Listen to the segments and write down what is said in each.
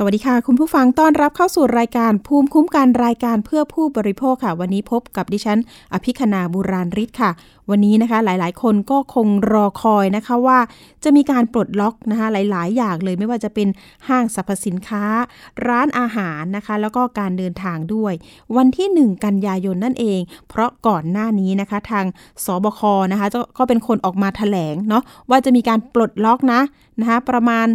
สวัสดีค่ะ คุณผู้ฟังต้อนรับเข้าสู่รายการภูมิคุ้มกันรายการเพื่อผู้บริโภคค่ะ วันนี้พบกับดิฉัน อภิคณาบุราริศค่ะ วันนี้นะคะหลายๆ คนก็คงรอคอยนะคะว่าจะมีการปลดล็อกนะคะหลาย ๆ อย่างเลยไม่ว่าจะเป็นห้างสรรพสินค้า ร้านอาหารนะคะ แล้วก็การเดินทางด้วย วันที่ 1 กันยายนนั่นเอง เพราะก่อนหน้านี้นะคะทางสบคนะคะก็เป็นคนออกมาแถลงเนาะว่าจะมีการปลดล็อกนะนะคะประมาณ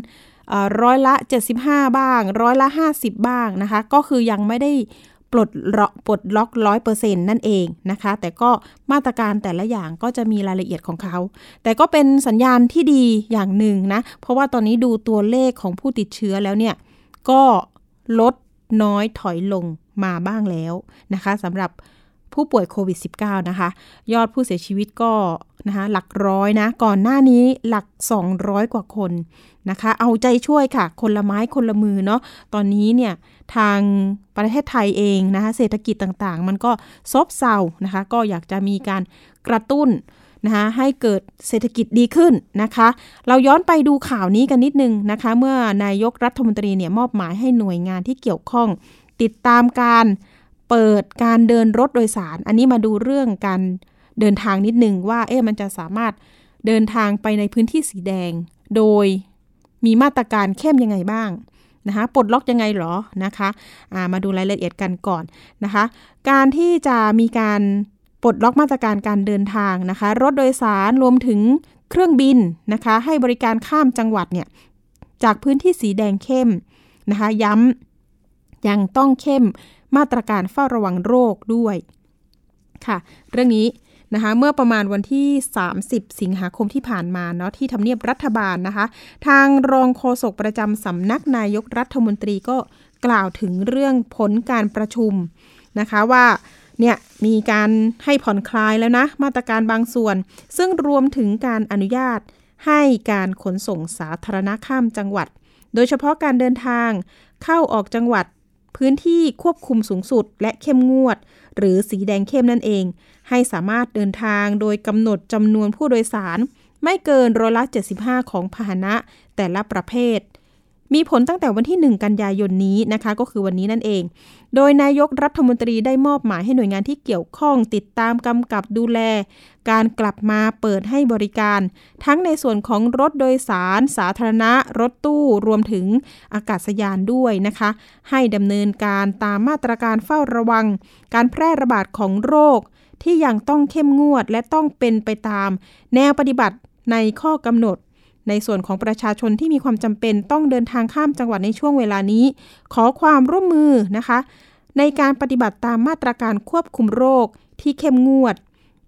ร้อยละ 75 บ้าง ร้อยละ 50 บ้างนะคะ ก็คือยังไม่ได้ปลดล็อกปลดล็อกร้อยเปอร์เซ็นต์นั่นเองนะคะ แต่ก็มาตรการแต่ละอย่างก็จะมีรายละเอียดของเขา แต่ก็เป็นสัญญาณที่ดีอย่างหนึ่งนะ เพราะว่าตอนนี้ดูตัวเลขของผู้ติดเชื้อแล้วเนี่ย ก็ลดน้อยถอยลงมาบ้างแล้วนะคะสำหรับ ผู้ป่วยโควิด -19 นะคะ ยอดผู้เสียชีวิตก็นะคะหลักร้อยนะ ก่อนหน้านี้หลัก 200 กว่าคนนะคะ เอาใจช่วยค่ะ คนละไม้คนละมือเนาะ ตอนนี้เนี่ยทางประเทศไทยเองนะคะ เศรษฐกิจต่างๆ มันก็ซบเซานะคะ ก็อยากจะมีการกระตุ้นนะคะให้เกิดเศรษฐกิจดีขึ้นนะคะ เราย้อนไปดูข่าวนี้กันนิดนึงนะคะ เมื่อนายกรัฐมนตรีเนี่ยมอบหมายให้หน่วยงานที่เกี่ยวข้อง ติดตามการ เปิดการเดินรถโดยสาร อันนี้มาดูเรื่องการเดินทางนิดนึงว่า เอ๊ะมันจะสามารถเดินทางไปในพื้นที่สีแดง โดยมีมาตรการเข้มยังไงบ้างนะคะปลดล็อกยังไงหรอนะคะามาดูรายละเอียดกันก่อนนะคะ การที่จะมีการปลดล็อกมาตรการการเดินทางนะคะ รถโดยสารรวมถึงเครื่องบินนะคะ ให้บริการข้ามจังหวัดเนี่ยจากพื้นที่สีแดงเข้มนะคะ ย้ำยังต้องเข้ม มาตรการเฝ้าระวังโรคด้วยค่ะ เรื่องนี้นะคะเมื่อประมาณวันที่ 30 สิงหาคมที่ผ่านมาเนาะที่ทำเนียบรัฐบาลนะคะ ทางรองโฆษกประจำสำนักนายกรัฐมนตรีก็กล่าวถึงเรื่องผลการประชุมนะคะว่าเนี่ยมีการให้ผ่อนคลายแล้วนะ มาตรการบางส่วน ซึ่งรวมถึงการอนุญาตให้การขนส่งสาธารณะข้ามจังหวัด โดยเฉพาะการเดินทางเข้าออกจังหวัด พื้นที่ควบคุมสูงสุดและเข้มงวด หรือสีแดงเข้มนั่นเอง ให้สามารถเดินทางโดยกำหนดจำนวนผู้โดยสาร ไม่เกินร้อยละ75 ของพาหนะแต่ละประเภท มีผลตั้งแต่วันที่ 1 กันยายนนี้นะคะ ก็คือวันนี้นั่นเอง โดยนายกรัฐมนตรีได้มอบหมายให้หน่วยงานที่เกี่ยวข้องติดตามกำกับดูแล การกลับมาเปิดให้บริการ ทั้งในส่วนของรถโดยสาร สาธารณะ รถตู้รวมถึงอากาศยานด้วยนะคะ ให้ดำเนินการตามมาตรการเฝ้าระวัง การแพร่ระบาดของโรค ที่ยังต้องเข้มงวดและต้องเป็นไปตาม แนวปฏิบัติในข้อกำหนด ในส่วนของประชาชนที่มีความจำเป็นต้องเดินทางข้ามจังหวัดในช่วงเวลานี้ ขอความร่วมมือนะคะ ในการปฏิบัติตามมาตรการควบคุมโรคที่เข้มงวด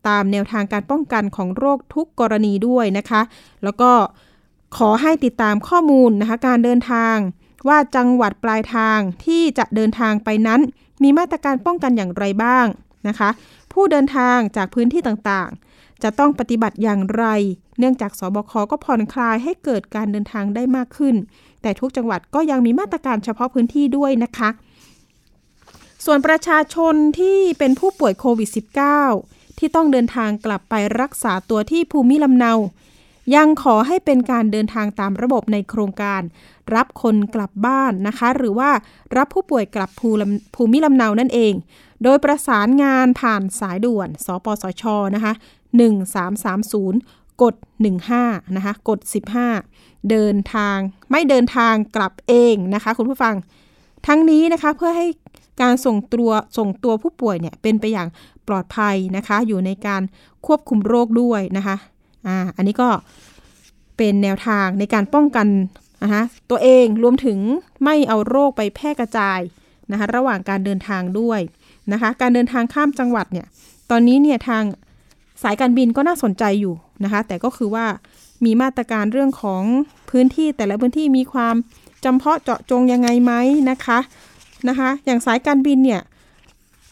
ตามแนวทางการป้องกันของโรคทุกกรณีด้วยนะคะ แล้วก็ขอให้ติดตามข้อมูลนะคะการเดินทาง ว่าจังหวัดปลายทางที่จะเดินทางไปนั้น มีมาตรการป้องกันอย่างไรบ้างนะคะ ผู้เดินทางจากพื้นที่ต่างๆ จะต้องปฏิบัติอย่างไร เนื่องจากสบคก็ผ่อนคลายให้เกิดการเดินทางได้มากขึ้น แต่ทุกจังหวัดก็ยังมีมาตรการเฉพาะพื้นที่ด้วยนะคะ ส่วนประชาชนที่เป็นผู้ป่วยโควิด -19 ที่ต้องเดินทางกลับไปรักษาตัวที่ภูมิลำเนา ยังขอให้เป็นการเดินทางตามระบบในโครงการ รับคนกลับบ้านนะคะ หรือว่ารับผู้ป่วยกลับภูมิลำเนานั่นเอง โดยประสานงานผ่านสายด่วน สปสชนะคะ1330 กด 15 นะคะ กด 15 เดินทางไม่เดินทางกลับเองนะคะ คุณผู้ฟัง ทั้งนี้นะคะเพื่อให้การส่งตัวส่งตัวผู้ป่วยเนี่ยเป็นไปอย่างปลอดภัยนะคะ อยู่ในการควบคุมโรคด้วยนะคะอ่าอันนี้ก็เป็นแนวทางในการป้องกันนะคะตัวเองรวมถึงไม่เอาโรคไปแพร่กระจายนะคะระหว่างการเดินทางด้วยนะคะ การเดินทางข้ามจังหวัดเนี่ยตอนนี้เนี่ยทาง สายการบินก็น่าสนใจอยู่นะคะ แต่ก็คือว่ามีมาตรการเรื่องของพื้นที่แต่ละพื้นที่มีความจำเพาะเจาะจงยังไงไหมนะคะนะคะ อย่างสายการบินเนี่ย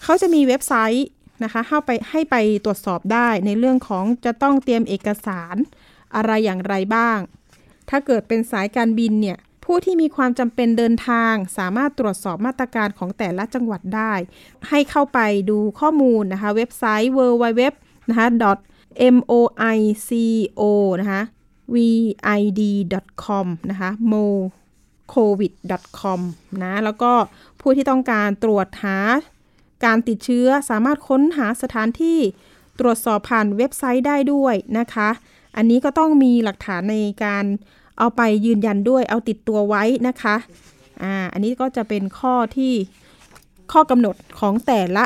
เขาจะมีเว็บไซต์นะคะเข้าไปให้ไปตรวจสอบได้ในเรื่องของจะต้องเตรียมเอกสารอะไรอย่างไรบ้าง ถ้าเกิดเป็นสายการบินเนี่ยผู้ที่มีความจำเป็นเดินทางสามารถตรวจสอบมาตรการของแต่ละจังหวัดได้ ให้เข้าไปดูข้อมูลนะคะ เว็บไซต์ www นะคะ moico นะคะ vid.com นะคะ mo covid.com นะ แล้วก็ผู้ที่ต้องการตรวจหาการติดเชื้อสามารถค้นหาสถานที่ตรวจสอบผ่านเว็บไซต์ได้ด้วยนะคะ อันนี้ก็ต้องมีหลักฐานในการเอาไปยืนยันด้วย เอาติดตัวไว้นะคะ อ่า อันนี้ก็จะเป็นข้อที่ข้อกำหนดของแต่ละ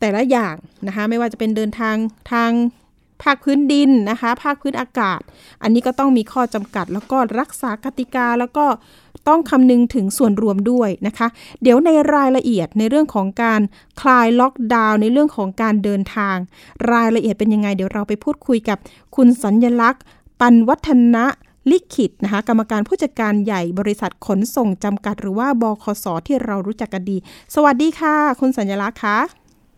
แต่ละอย่างนะคะไม่ว่าจะเป็นเดินทางทางภาคพื้นดินนะคะภาคพื้นอากาศ อันนี้ก็ต้องมีข้อจำกัด แล้วก็รักษากติกาแล้วก็ต้องคำนึงถึงส่วนรวมด้วยนะคะ เดี๋ยวในรายละเอียดในเรื่องของการคลายล็อกดาวน์ในเรื่องของการเดินทาง รายละเอียดเป็นยังไง เดี๋ยวเราไปพูดคุยกับคุณสัญญลักษณ์ ปันวัฒนะลิขิตนะคะกรรมการผู้จัดการใหญ่บริษัทขนส่งจำกัด หรือว่าบคสที่เรารู้จักกันดี สวัสดีค่ะ คุณสัญญลักษณ์คะ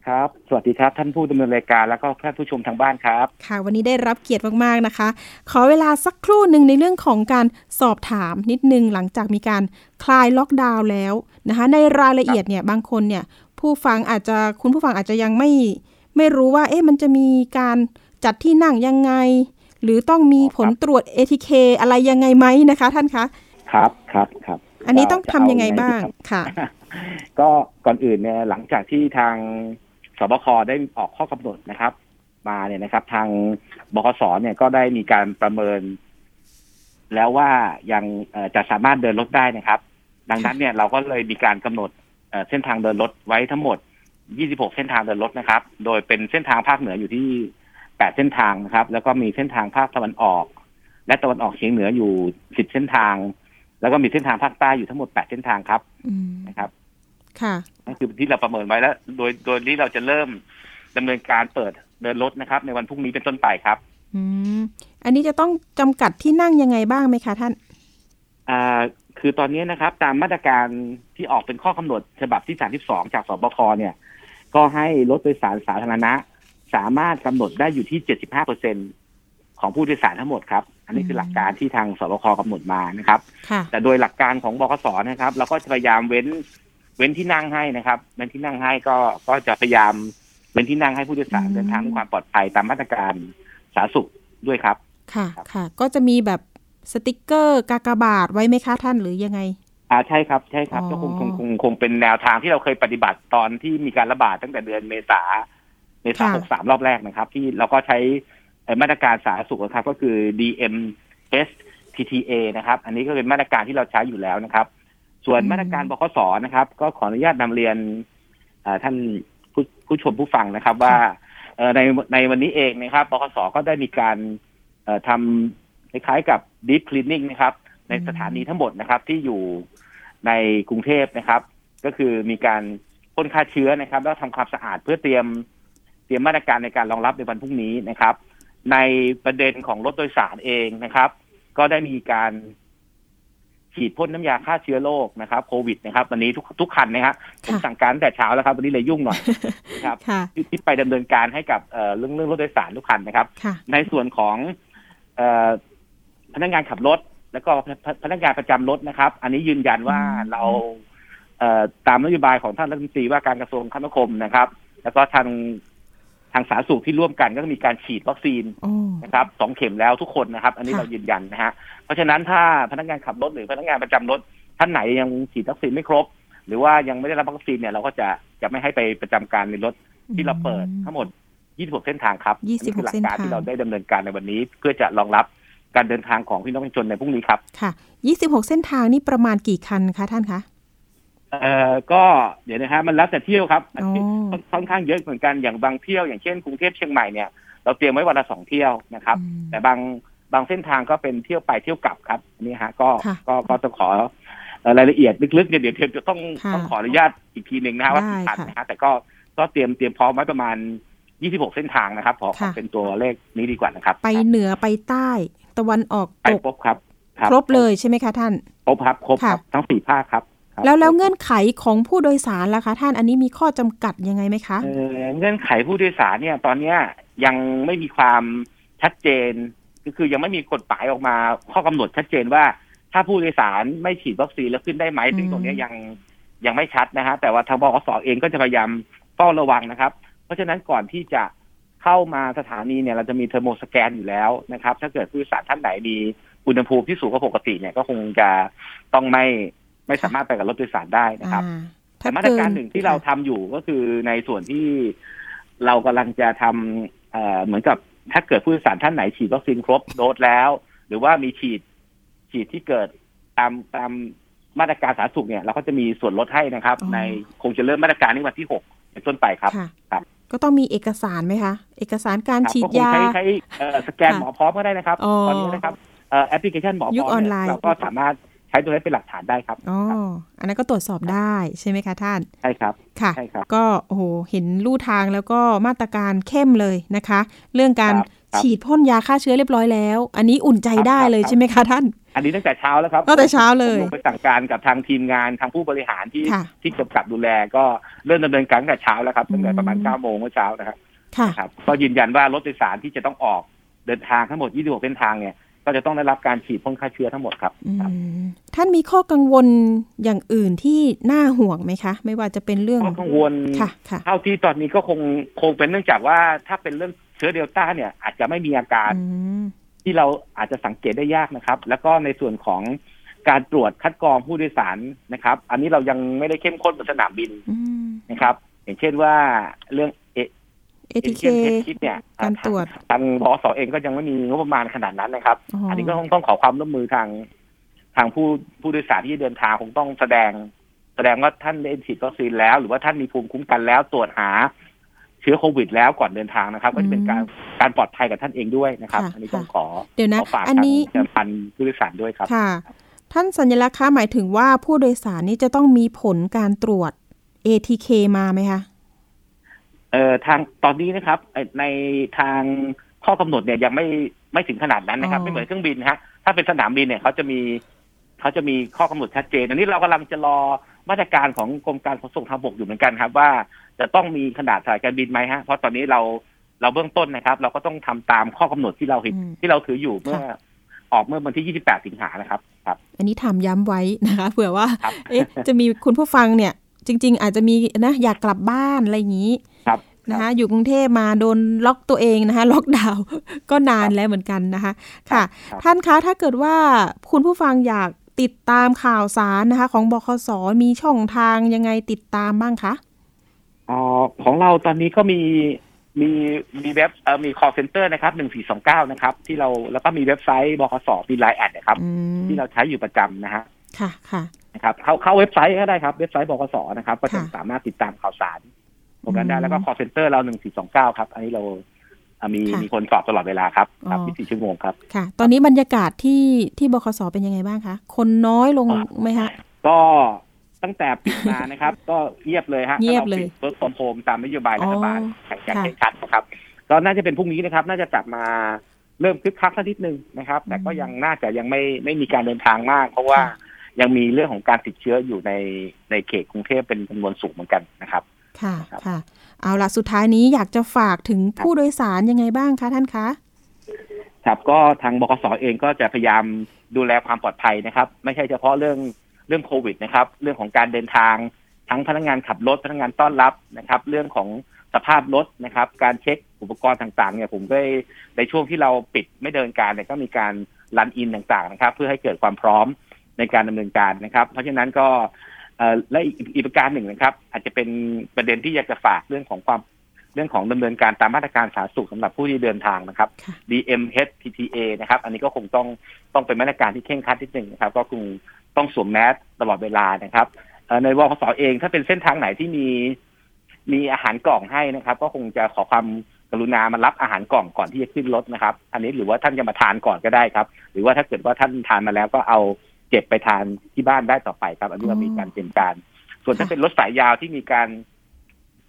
ครับ สวัสดีครับ ท่านผู้ดำเนินรายการแล้วก็ท่านผู้ชมทางบ้านครับ ค่ะ วันนี้ได้รับเกียรติมากๆนะคะ ขอเวลาสักครู่หนึ่งในเรื่องของการสอบถามนิดนึงหลังจากมีการคลายล็อกดาวน์แล้วนะคะ ในรายละเอียดเนี่ยบางคนเนี่ย ผู้ฟังอาจจะคุณผู้ฟังอาจจะยังไม่ไม่รู้ว่า เอ๊ะมันจะมีการจัดที่นั่งยังไง หรือต้องมีผลตรวจ ATK อะไรยังไงไหมนะคะ ท่านคะ ครับครับครับ อันนี้ต้องทำยังไงบ้างค่ะ ก็ก่อนอื่นเนี่ยหลังจากที่ทาง สบคได้ออกข้อกำหนดนะครับ มาเนี่ยนะครับ ทางบคสเนี่ยก็ได้มีการประเมิน แล้วว่ายังจะสามารถเดินรถได้นะครับ ดังนั้นเนี่ยเราก็เลยมีการกำหนดเส้นทางเดินรถไว้ทั้งหมด 26 เส้นทางเดินรถนะครับ โดยเป็นเส้นทางภาคเหนืออยู่ที่ 8 เส้นทางนะครับ แล้วก็มีเส้นทางภาคตะวันออก และตะวันออกเฉียงเหนืออยู่ 10 เส้นทาง แล้วก็มีเส้นทางภาคใต้อยู่ทั้งหมด 8 เส้นทางครับนะครับ ค่ะ นั่นคือที่เราประเมินไว้แล้ว โดยโดยนี้เราจะเริ่มดำเนินการเปิดเดินรถนะครับ ในวันพรุ่งนี้เป็นต้นไปครับ อืมอันนี้จะต้องจำกัดที่นั่งยังไงบ้างไหมคะท่าน อ่า คือตอนนี้นะครับ ตามมาตรการที่ออกเป็นข้อกำหนดฉบับที่สามที่สองจากสบคเนี่ย ก็ให้รถโดยสารสาธารณะ สามารถกำหนดได้อยู่ที่เจ็ดสิบห้าเปอร์เซ็นของผู้โดยสารทั้งหมดครับ อันนี้คือหลักการที่ทางสบคกำหนดมานะครับ แต่โดยหลักการของบกสนะครับ เราก็จะพยายามเว้น เว้นที่นั่งให้นะครับเว้นที่นั่งให้ก็ก็จะพยายามเว้นที่นั่งให้ผู้โดยสารเดินทางด้วยความปลอดภัยตามมาตรการสาธารณสุขด้วยครับ ค่ะค่ะ ก็จะมีแบบสติกเกอร์กากบาทไว้ไหมคะท่านหรือยังไงอ่าใช่ครับใช่ครับก็คงคงคงคงเป็นแนวทางที่เราเคยปฏิบัติตอนที่มีการระบาดตั้งแต่เดือนเมษาเมษาหกสามรอบแรกนะครับ ที่เราก็ใช้มาตรการสาธารณสุขครับ ก็คือ DMS TTA นะครับ อันนี้ก็เป็นมาตรการที่เราใช้อยู่แล้วนะครับ ส่วนมาตรการบขสนะครับ ก็ขออนุญาตนำเรียนท่านผู้ผู้ชมผู้ฟังนะครับ ว่าในในวันนี้เองนะครับบขสก็ได้มีการทำคล้ายๆกับ deep cleaning นะครับ ในสถานีทั้งหมดนะครับ ที่อยู่ในกรุงเทพนะครับ ก็คือมีการพ่นฆ่าเชื้อนะครับ แล้วทำความสะอาดเพื่อเตรียมเตรียมมาตรการในการรองรับในวันพรุ่งนี้นะครับ ในประเด็นของรถโดยสารเองนะครับ ก็ได้มีการ ฉีดพ่นน้ำยาฆ่าเชื้อโรคนะครับโควิดนะครับวันนี้ทุกทุกคันนะครับผมสั่งการแต่เช้าแล้วครับ วันนี้เลยยุ่งหน่อยนะครับที่ไปดำเนินการให้กับเรื่องเรื่องรถโดยสารทุกคันนะครับ ในส่วนของพนักงานขับรถ แล้วก็พนักงานประจำรถนะครับ อันนี้ยืนยันว่าเราตามนโยบายของท่านรัฐมนตรีว่าการกระทรวงคมนาคมนะครับ แล้วก็ทาง ทางสาธารณสุขที่ร่วมกันก็มีการฉีดวัคซีนนะครับสองเข็มแล้วทุกคนนะครับ อันนี้เรายืนยันนะฮะเพราะฉะนั้นถ้าพนักงานขับรถหรือพนักงานประจำรถท่านไหนยังฉีดวัคซีนไม่ครบ หรือว่ายังไม่ได้รับวัคซีนเนี่ยเราก็จะจะไม่ให้ไปประจำการในรถที่เราเปิดทั้งหมด 26 เส้นทางครับนี่คือหลักการที่เราได้ดำเนินการในวันนี้ เพื่อจะรองรับการเดินทางของพี่น้องประชาชนในพรุ่งนี้ครับค่ะ 26 เส้นทางนี่ประมาณกี่คันคะท่านคะ เอ่อก็เดี๋ยวนะฮะมันแล้วแต่เที่ยวครับค่อนข้างเยอะเหมือนกันอย่างบางเที่ยวอย่างเช่นกรุงเทพเชียงใหม่เนี่ยเราเตรียมไว้วันละสองเที่ยวนะครับ แต่บางบางเส้นทางก็เป็นเที่ยวไปเที่ยวกลับครับนี่ฮะก็ก็ก็ต้องขอรายละเอียดลึกๆเนี่ยเดี๋ยวจะต้องต้องขออนุญาตอีกทีหนึ่งนะว่าผ่านนะฮะแต่ก็ก็เตรียมเตรียมพร้อมไว้ประมาณ 26 เส้นทางนะครับขอเป็นตัวเลขนี้ดีกว่านะครับ ไปเหนือไปใต้ตะวันออกตกครบครับครบเลยใช่ไหมคะท่านครบครับครบครับทั้งสี่ภาคครับ แล้วแล้วเงื่อนไขของผู้โดยสารล่ะคะ ท่านอันนี้มีข้อจำกัดยังไงไหมคะเงื่อนไขผู้โดยสารเนี่ย ตอนเนี้ยยังไม่มีความชัดเจนก็คือยังไม่มีกฎหมายออกมา ข้อกำหนดชัดเจนว่า ถ้าผู้โดยสารไม่ฉีดวัคซีนแล้วขึ้นได้ไหมซึ่งตรงนี้ยังยังไม่ชัดนะฮะแต่ว่าทางบขสเองก็จะพยายามเฝ้าระวังนะครับ เพราะฉะนั้นก่อนที่จะเข้ามาสถานีเนี่ยเราจะมีเทอร์โมสแกนอยู่แล้วนะครับ ถ้าเกิดผู้โดยสารท่านไหนมีอุณหภูมิที่สูงกว่าปกติเนี่ยก็คงจะต้องไม่ ไม่สามารถไปกับรถโดยสารได้นะครับแต่มาตรการหนึ่งที่เราทำอยู่ก็คือในส่วนที่เรากำลังจะทำเเหมือนกับถ้าเกิดผู้โดยสารท่านไหนฉีดวัคซีนครบโดสแล้ว หรือว่ามีฉีดฉีดที่เกิดตามตามมาตรการสาธารณสุขเนี่ยเราก็จะมีส่วนลดให้นะครับ ในคงจะเริ่มมาตรการนี้วันที่หกเป็นต้นไปครับครับก็ต้องมีเอกสารไหมคะ เอกสารการฉีดยาใช้ใช้สแกนหมอพร้อมก็ได้นะครับ ตอนนี้นะครับแอปพลิเคชันหมอพร้อมเราก็สามารถ ใช้ตัวนี้เป็นหลักฐานได้ครับอ๋ออันนั้นก็ตรวจสอบได้ใช่ไหมคะท่านใช่ครับค่ะใช่ครับก็โอ้โหเห็นลู่ทางแล้วก็มาตรการเข้มเลยนะคะ เรื่องการฉีดพ่นยาฆ่าเชื้อเรียบร้อยแล้ว อันนี้อุ่นใจได้เลยใช่ไหมคะท่าน อันนี้ตั้งแต่เช้าแล้วครับตั้งแต่เช้าเลยไปสั่งการกับทางทีมงานทางผู้บริหารที่ที่กำกับดูแลก็เริ่มดำเนินการตั้งแต่เช้าแล้วครับตั้งแต่ประมาณเก้าโมงเมื่อเช้านะครับครับก็ยืนยันว่ารถโดยสารที่จะต้องออกเดินทางทั้งหมด 26 เส้นทางเนี่ย ก็จะต้องได้รับการฉีดพ่นฆ่าเชื้อทั้งหมดครับท่านมีข้อกังวลอย่างอื่นที่น่าห่วงไหมคะ ไม่ว่าจะเป็นเรื่องข้อกังวลค่ะค่ะเท่าที่ตอนนี้ก็คงคงเป็นเนื่องจากว่าถ้าเป็นเรื่องเชื้อเดลต้าเนี่ย อาจจะไม่มีอาการที่เราอาจจะสังเกตได้ยากนะครับ แล้วก็ในส่วนของการตรวจคัดกรองผู้โดยสารนะครับ อันนี้เรายังไม่ได้เข้มข้นบนสนามบินนะครับ อย่างเช่นว่าเรื่อง เอทีเคเนี่ยการตรวจทางบอสเองก็ยังไม่มีงบประมาณขนาดนั้นนะครับ อันนี้ก็ต้องต้องขอความร่วมมือทาง ทางผู้ผู้โดยสารที่เดินทางคงต้องแสดง แสดงว่าท่านได้ฉีดวัคซีนแล้ว หรือว่าท่านมีภูมิคุ้มกันแล้วตรวจหาเชื้อโควิดแล้วก่อนเดินทางนะครับ ก็จะเป็นการการปลอดภัยกับท่านเองด้วยนะครับ อันนี้ต้องขอเดี๋ยวนะอันนี้พันผู้โดยสารด้วยครับค่ะ ท่านสัญลักษณ์คะหมายถึงว่าผู้โดยสารนี้จะต้องมีผลการตรวจ ATK มาไหมคะ เอ่อทางตอนนี้นะครับในทางข้อกำหนดเนี่ยยังไม่ไม่ถึงขนาดนั้นนะครับ ไม่เหมือนเครื่องบินฮะถ้าเป็นสนามบินเนี่ยเขาจะมีเขาจะมีข้อกำหนดชัดเจนอันนี้เรากำลังจะรอมาตรการของกรมการขนส่งทางบกอยู่เหมือนกันครับ ว่าจะต้องมีขนาดสายการบินไหมฮะเพราะตอนนี้เราเราเบื้องต้นนะครับ เราก็ต้องทำตามข้อกำหนดที่เราเห็นที่เราถืออยู่เมื่อออกเมื่อวันที่ 28 สิงหานะครับครับ อันนี้ทำย้ำไว้นะคะเผื่อว่า เอ๊ะจะมีคุณผู้ฟังเนี่ย จริง ๆ อาจจะมีนะอยากกลับบ้านอะไรอย่างนี้ครับ นะคะอยู่กรุงเทพมาโดนล็อกตัวเองนะคะล็อกดาวน์ก็นานแล้วเหมือนกันนะคะค่ะ ท่านคะถ้าเกิดว่าคุณผู้ฟังอยากติดตามข่าวสารนะคะ ของบคสมีช่องทางยังไงติดตามบ้างคะอ๋อของเราตอนนี้ก็มีมีมีเว็บเอ่อมี call center นะครับหนึ่งสี่สองเก้านะครับ ที่เราแล้วก็มีเว็บไซต์บคสมีไลน์แอดนะครับ ที่เราใช้อยู่ประจำนะฮะค่ะค่ะนะครับเข้าเข้าเว็บไซต์ก็ได้ครับ เว็บไซต์บคสนะครับ ก็จะสามารถติดตามข่าวสาร ตรงนั้นได้แล้วก็ call center เราหนึ่งสี่สองเก้าครับ อันนี้เรามีมีคนตอบตลอดเวลาครับครับ24ชั่วโมงครับค่ะ ตอนนี้บรรยากาศที่ที่บคสเป็นยังไงบ้างคะคนน้อยลงไหมคะก็ตั้งแต่ปิดมานะครับ ก็เงียบเลยฮะเงียบเลยเปิดคอมโฮมตามนโยบายรัฐบาลแข่งแข่งขันนะครับ ก็น่าจะเป็นพรุ่งนี้นะครับ น่าจะกลับมาเริ่มคึกคักสักนิดนึงนะครับ แต่ก็ยังน่าจะยังไม่ไม่มีการเดินทางมาก เพราะว่ายังมีเรื่องของการติดเชื้ออยู่ในในเขตกรุงเทพเป็นจำนวนสูงเหมือนกันนะครับ ค่ะค่ะ เอาละสุดท้ายนี้อยากจะฝากถึงผู้โดยสารยังไงบ้างคะท่านคะครับก็ทางบกสเองก็จะพยายามดูแลความปลอดภัยนะครับ ไม่ใช่เฉพาะเรื่องเรื่องโควิดนะครับ เรื่องของการเดินทาง ทั้งพนักงานขับรถพนักงานต้อนรับนะครับ เรื่องของสภาพรถนะครับ การเช็คอุปกรณ์ต่างๆเนี่ยผมก็ในช่วงที่เราปิดไม่เดินการเนี่ยก็มีการรันอินต่างๆนะครับ เพื่อให้เกิดความพร้อมในการดำเนินการนะครับ เพราะฉะนั้นก็ และอีกประการหนึ่งนะครับ อาจจะเป็นประเด็นที่อยากจะฝากเรื่องของความเรื่องของดำเนินการตามมาตรการสาธารณสุขสำหรับผู้ที่เดินทางนะครับ DMHTTA นะครับ อันนี้ก็คงต้องต้องเป็นมาตรการที่เข่งคัดนิดหนึ่งนะครับ ก็คงต้องสวมแมสตลอดเวลานะครับในวคสเองถ้าเป็นเส้นทางไหนที่มี มีอาหารกล่องให้นะครับ ก็คงจะขอความกรุณามารับอาหารกล่องก่อนที่จะขึ้นรถนะครับ อันนี้หรือว่าท่านจะมาทานก่อนก็ได้ครับ หรือว่าถ้าเกิดว่าท่านทานมาแล้วก็เอา เก็บไปทานที่บ้านได้ต่อไปครับ อันนี้เรามีการเตรียมการ ส่วนถ้าเป็นรถสายยาวที่มีการ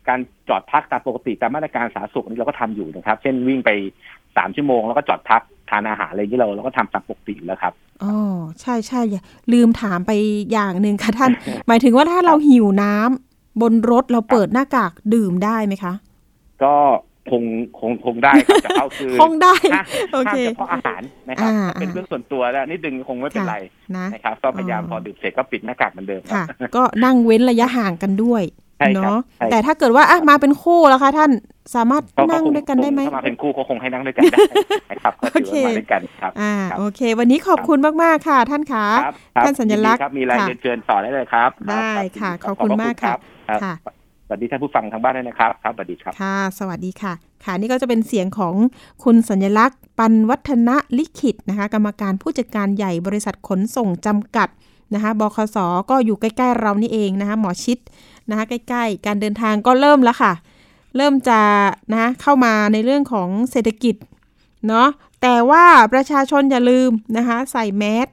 การจอดพักตามปกติตามมาตรการสาธารณสุขนี้เราก็ทำอยู่นะครับ เช่นวิ่งไปสามชั่วโมงแล้วก็จอดพักทานอาหารอะไรที่เราเราก็ทำตามปกติแล้วครับอ๋อใช่ใช่ลืมถามไปอย่างหนึ่งค่ะท่าน หมายถึงว่าถ้าเราหิวน้ำบนรถเราเปิดหน้ากากดื่มได้ไหมคะ ก็ คงคงคงได้ครับแต่เอาคือคงได้ห้ามโอเคห้ามเฉพาะอาหารนะครับอ่าเป็นเรื่องส่วนตัวแล้วนิดนึงคงไม่เป็นไรนะนะครับก็พยายามอ๋อพอดื่มเสร็จก็ปิดหน้ากากเหมือนเดิมครัค่ะบก็นั่งเว้นระยะห่างกันด้วยใช่ครับเนาะใช่แต่ถ้าเกิดว่าอะมาเป็นคู่แล้วคะท่านสามารถก็นั่งคงด้วยกันได้ไหมถ้ามาเป็นคู่ก็คงให้นั่งด้วยกันได้นะครับก็ถือว่ามาด้วยกันครับอ่าครับโอเค วันนี้ขอบคุณมากๆค่ะ ท่านคะครับครับท่านสัญลักษณ์ยินดีครับมีอะไรค่ะเรียนเชิญต่อได้เลยครับ ได้รับค่ะยินดีขอบคุณพระมากค่ะรับค่ะ สวัสดีท่านผู้ฟังทางบ้านด้วยนะครับครับสวัสดีครับค่ะ สวัสดีค่ะ ค่ะนี่ก็จะเป็นเสียงของคุณสัญลักษณ์ ปันวัฒนลิขิตนะคะ กรรมการผู้จัดการใหญ่บริษัทขนส่งจำกัดนะคะบคสก็อยู่ใกล้ๆเรานี่เองนะคะหมอชิดนะคะใกล้ๆ การเดินทางก็เริ่มแล้วค่ะ เริ่มจะนะเข้ามาในเรื่องของเศรษฐกิจเนาะแต่ว่าประชาชนอย่าลืมนะคะใส่แมส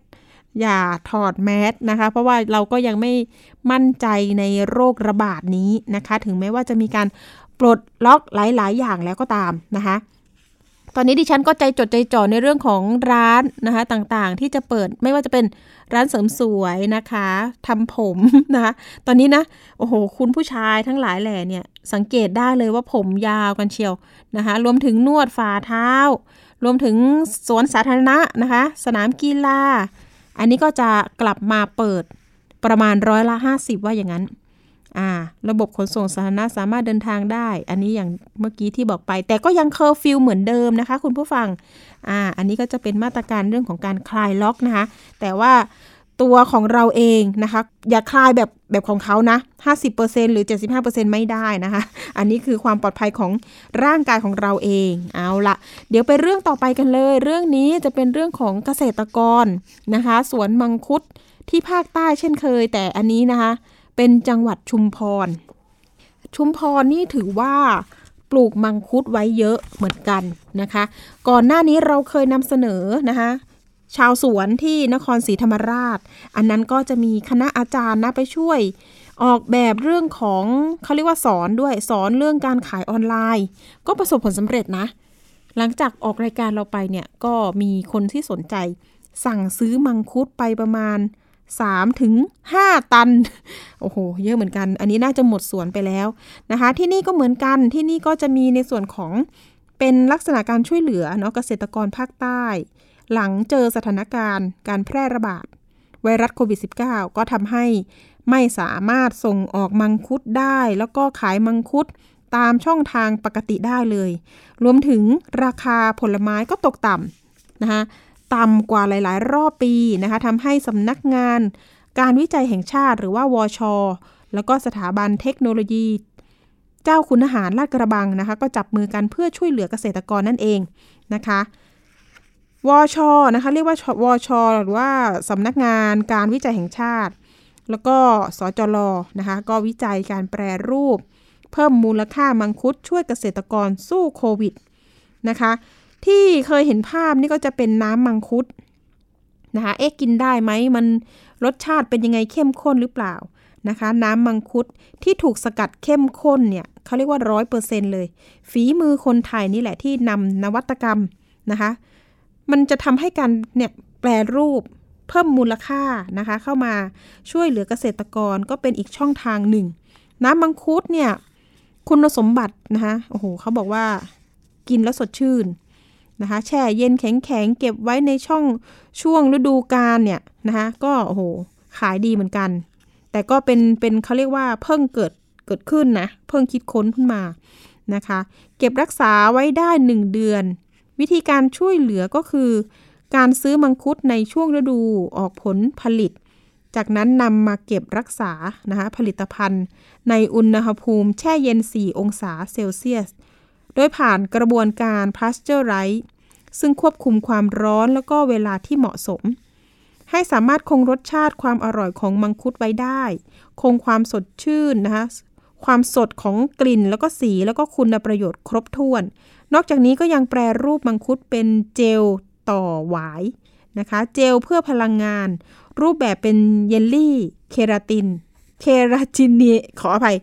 อย่าถอดแมสนะคะ เพราะว่าเราก็ยังไม่มั่นใจในโรคระบาดนี้นะคะ ถึงแม้ว่าจะมีการปลดล็อกหลาย ๆ อย่างแล้วก็ตามนะคะ ตอนนี้ดิฉันก็ใจจดใจจ่อในเรื่องของร้านนะคะต่างๆ ที่จะเปิดไม่ว่าจะเป็นร้านเสริมสวยนะคะทำผมนะคะตอนนี้นะโอ้โห คุณผู้ชายทั้งหลายแหล่เนี่ยสังเกตได้เลยว่าผมยาวกันเชียวนะคะ รวมถึงนวดฝ่าเท้า รวมถึงสวนสาธารณะนะคะ สนามกีฬา อันนี้ก็จะกลับมาเปิดประมาณร้อยละ 50 ว่าอย่างนั้น อ่า ระบบขนส่งสาธารณะสามารถเดินทางได้ อันนี้อย่างเมื่อกี้ที่บอกไป แต่ก็ยังเคอร์ฟิวเหมือนเดิมนะคะ คุณผู้ฟัง อ่า อันนี้ก็จะเป็นมาตรการเรื่องของการคลายล็อกนะคะ แต่ว่า ตัวของเราเองนะคะ อย่าคลายแบบแบบของเขานะ 50%หรือ 75%ไม่ได้นะคะ อันนี้คือความปลอดภัยของร่างกายของเราเอง เอาละเดี๋ยวไปเรื่องต่อไปกันเลย เรื่องนี้จะเป็นเรื่องของเกษตรกรนะคะ สวนมังคุดที่ภาคใต้เช่นเคย แต่อันนี้นะคะ เป็นจังหวัดชุมพร ชุมพรนี่ถือว่าปลูกมังคุดไว้เยอะเหมือนกันนะคะ ก่อนหน้านี้เราเคยนำเสนอนะคะ ชาวสวนที่นครศรีธรรมราช อันนั้นก็จะมีคณะอาจารย์นะไปช่วย ออกแบบเรื่องของเขาเรียกว่าสอนด้วยสอนเรื่องการขายออนไลน์ ก็ประสบผลสำเร็จนะ หลังจากออกรายการเราไปเนี่ยก็มีคนที่สนใจ สั่งซื้อมังคุดไปประมาณ3ถึง5ตัน โอ้โห เยอะเหมือนกัน อันนี้น่าจะหมดสวนไปแล้วนะคะ ที่นี่ก็เหมือนกัน ที่นี่ก็จะมีในส่วนของเป็นลักษณะการช่วยเหลือเนาะเกษตรกรภาคใต้ หลังเจอสถานการณ์การแพร่ระบาด ไวรัสโควิด -19 ก็ทำให้ไม่สามารถส่งออกมังคุดได้ แล้วก็ขายมังคุดตามช่องทางปกติได้เลย รวมถึงราคาผลไม้ก็ตกต่ำนะคะต่ำกว่าหลาย ๆ รอบปีนะคะทำให้สำนักงาน การวิจัยแห่งชาติหรือว่าวชแล้วก็สถาบันเทคโนโลยี เจ้าคุณอาหารลาดกระบังนะคะ ก็จับมือกันเพื่อช่วยเหลือเกษตรกรนั่นเองนะคะ วชนะคะเรียกว่าวชหรือว่าสำนักงานการวิจัยแห่งชาติ แล้วก็สจลนะคะก็วิจัยการแปรรูป เพิ่มมูลค่ามังคุดช่วยเกษตรกรสู้โควิดนะคะที่เคยเห็นภาพนี่ก็จะเป็นน้ำมังคุดนะคะเอ๊ะกินได้ไหมมันรสชาติเป็นยังไงเข้มข้นหรือเปล่านะคะ น้ำมังคุดที่ถูกสกัดเข้มข้นเนี่ยเขาเรียกว่าร้อยเปอร์เซ็นเลย ฝีมือคนไทยนี่แหละที่นำนวัตกรรมนะคะ มันจะทำให้การเนี่ยแปรรูปเพิ่มมูลค่านะคะ เข้ามาช่วยเหลือเกษตรกรก็เป็นอีกช่องทางหนึ่ง น้ำมังคุดเนี่ยคุณสมบัตินะคะโอ้โหเขาบอกว่ากินแล้วสดชื่นนะคะแช่เย็นแข็งๆเก็บไว้ในช่องช่วงฤดูกาลเนี่ยนะคะก็โอ้โหขายดีเหมือนกัน แต่ก็เป็นเป็นเขาเรียกว่าเพิ่งเกิดเกิดขึ้นนะเพิ่งคิดค้นขึ้นมานะคะ เก็บรักษาไว้ได้ 1 เดือน วิธีการช่วยเหลือก็คือ การซื้อมังคุดในช่วงฤดูออกผลผลิต จากนั้นนำมาเก็บรักษานะคะผลิตภัณฑ์ ในอุณหภูมิแช่เย็น 4 องศาเซลเซียส โดยผ่านกระบวนการพาสเจอร์ไรส์ซึ่งควบคุมความร้อนแล้วก็เวลาที่เหมาะสม ให้สามารถคงรสชาติความอร่อยของมังคุดไว้ได้ คงความสดชื่นนะคะความสดของกลิ่นแล้วก็สีแล้วก็คุณประโยชน์ครบถ้วน นอกจากนี้ก็ยังแปรรูปมังคุดเป็นเจลต่อหวายนะคะ เจลเพื่อพลังงาน รูปแบบเป็นเยลลี่ เคราติน เคราจินเนขออภัย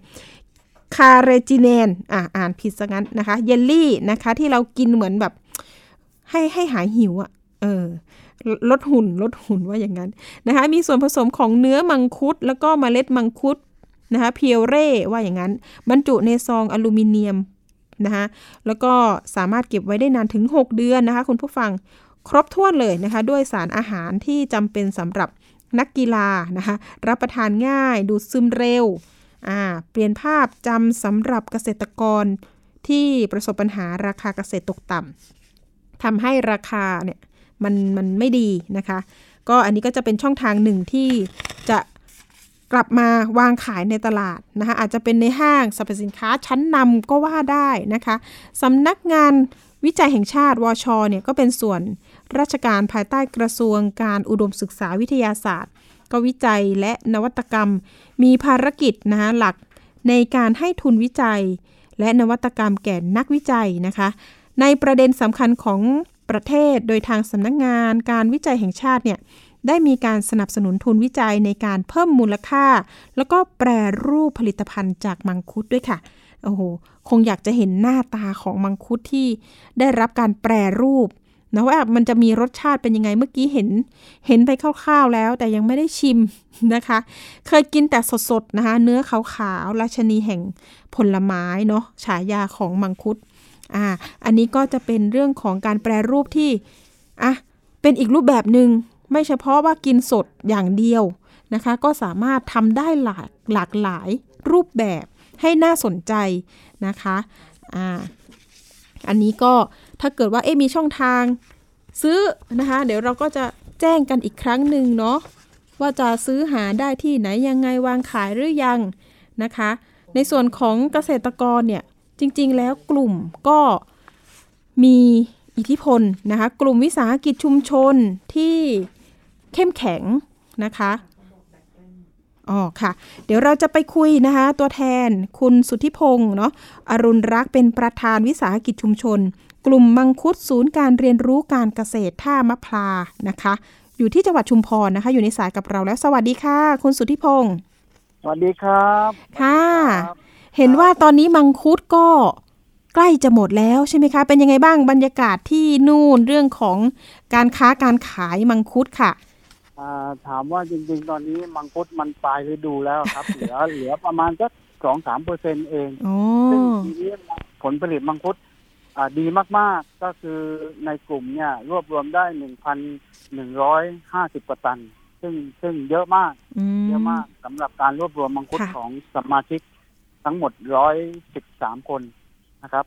คาเรจิเนนอ่าอ่านผิดซะงั้นนะคะ เยลลี่นะคะที่เรากินเหมือนแบบ ให้ให้หายหิวอะ่ะ เออ ลดหุ่นลดหุ่นว่าอย่างนั้นนะคะ มีส่วนผสมของเนื้อมังคุด แล้วก็เมล็ดมังคุดนะคะเพียวเร่ว่าอย่างนั้น บรรจุในซองอลูมิเนียม นะคะแล้วก็สามารถเก็บไว้ได้นานถึง 6 เดือนนะคะ คุณผู้ฟังครบถ้วนเลยนะคะ ด้วยสารอาหารที่จำเป็นสำหรับนักกีฬานะคะ รับประทานง่าย ดูดซึมเร็วอ่าเปลี่ยนภาพจำสำหรับเกษตรกรที่ประสบปัญหาราคาเกษตรตกต่ำทำให้ราคาเนี่ยมันมันไม่ดีนะคะ ก็อันนี้ก็จะเป็นช่องทางหนึ่งที่จะ กลับมาวางขายในตลาดนะคะอาจจะเป็นในห้างสรรพสินค้าชั้นนำก็ว่าได้นะคะสำนักงานวิจัยแห่งชาติวชเนี่ยก็เป็นส่วนราชการภายใต้กระทรวงการอุดมศึกษาวิทยาศาสตร์ ก็วิจัยและนวัตกรรม มีภารกิจนะคะหลักในการให้ทุนวิจัย และนวัตกรรมแก่นักวิจัยนะคะในประเด็นสำคัญของประเทศโดยทางสำนักงงานการวิจัยแห่งชาติเนี่ย ได้มีการสนับสนุนทุนวิจัยในการเพิ่มมูลค่า แล้วก็แปรรูปผลิตภัณฑ์จากมังคุดด้วยค่ะโอ้โหคงอยากจะเห็นหน้าตาของมังคุดที่ได้รับการแปรรูปนะว่ามันจะมีรสชาติเป็นยังไงเมื่อกี้เห็น เห็นไปคร่าวๆแล้ว แต่ยังไม่ได้ชิมนะคะ เคยกินแต่สดๆนะคะ เนื้อขาวๆราชนีแห่งผลไม้เนาะฉายาของมังคุดอ่าอันนี้ก็จะเป็นเรื่องของการแปรรูปที่อะเป็นอีกรูปแบบหนึง่ง ไม่เฉพาะว่ากินสดอย่างเดียวนะคะ ก็สามารถทำได้หลากหลากหลายรูปแบบให้น่าสนใจนะคะอ่าอันนี้ก็ถ้าเกิดว่าเอ๊มีช่องทางซื้อนะคะ เดี๋ยวเราก็จะแจ้งกันอีกครั้งหนึ่งเนาะว่าจะซื้อหาได้ที่ไหนยังไงวางขายหรือยังนะคะ ในส่วนของเกษตรกรเนี่ยจริงๆ แล้วกลุ่มก็มีอิทธิพลนะคะ กลุ่มวิสาหกิจชุมชนที่ เข้มแข็งนะคะอ๋อค่ะ เดี๋ยวเราจะไปคุยนะคะ ตัวแทนคุณสุทธิพงศ์เนาะอรุณรักเป็นประธานวิสาหกิจชุมชน กลุ่มมังคุดศูนย์การเรียนรู้การเกษตรท่ามะพร้านะคะ อยู่ที่จังหวัดชุมพรนะคะ อยู่ในสายกับเราแล้วสวัสดีค่ะ คุณสุทธิพงศ์สวัสดีครับค่ะ เห็นว่าตอนนี้มังคุดก็ใกล้จะหมดแล้วใช่ไหมคะ เป็นยังไงบ้างบรรยากาศที่นู่นเรื่องของการค้าการขายมังคุดค่ะอ่า ถามว่าจริง ๆ ตอนนี้มังคุดมันปลายฤดูแล้วครับ เหลือเหลือประมาณสักสองสามเปอร์เซ็นเองอ๋อซึ่งทีนี้ผลผลิตมังคุดอ่าดีมาก ๆ ก็คือในกลุ่มเนี่ย รวบรวมได้หนึ่งพันหนึ่งร้อยห้าสิบกว่าตัน ซึ่งซึ่งเยอะมากอืมเยอะมากสำหรับการรวบรวมมังคุดค่ะของสมาชิกทั้งหมดร้อยสิบสามคนนะครับ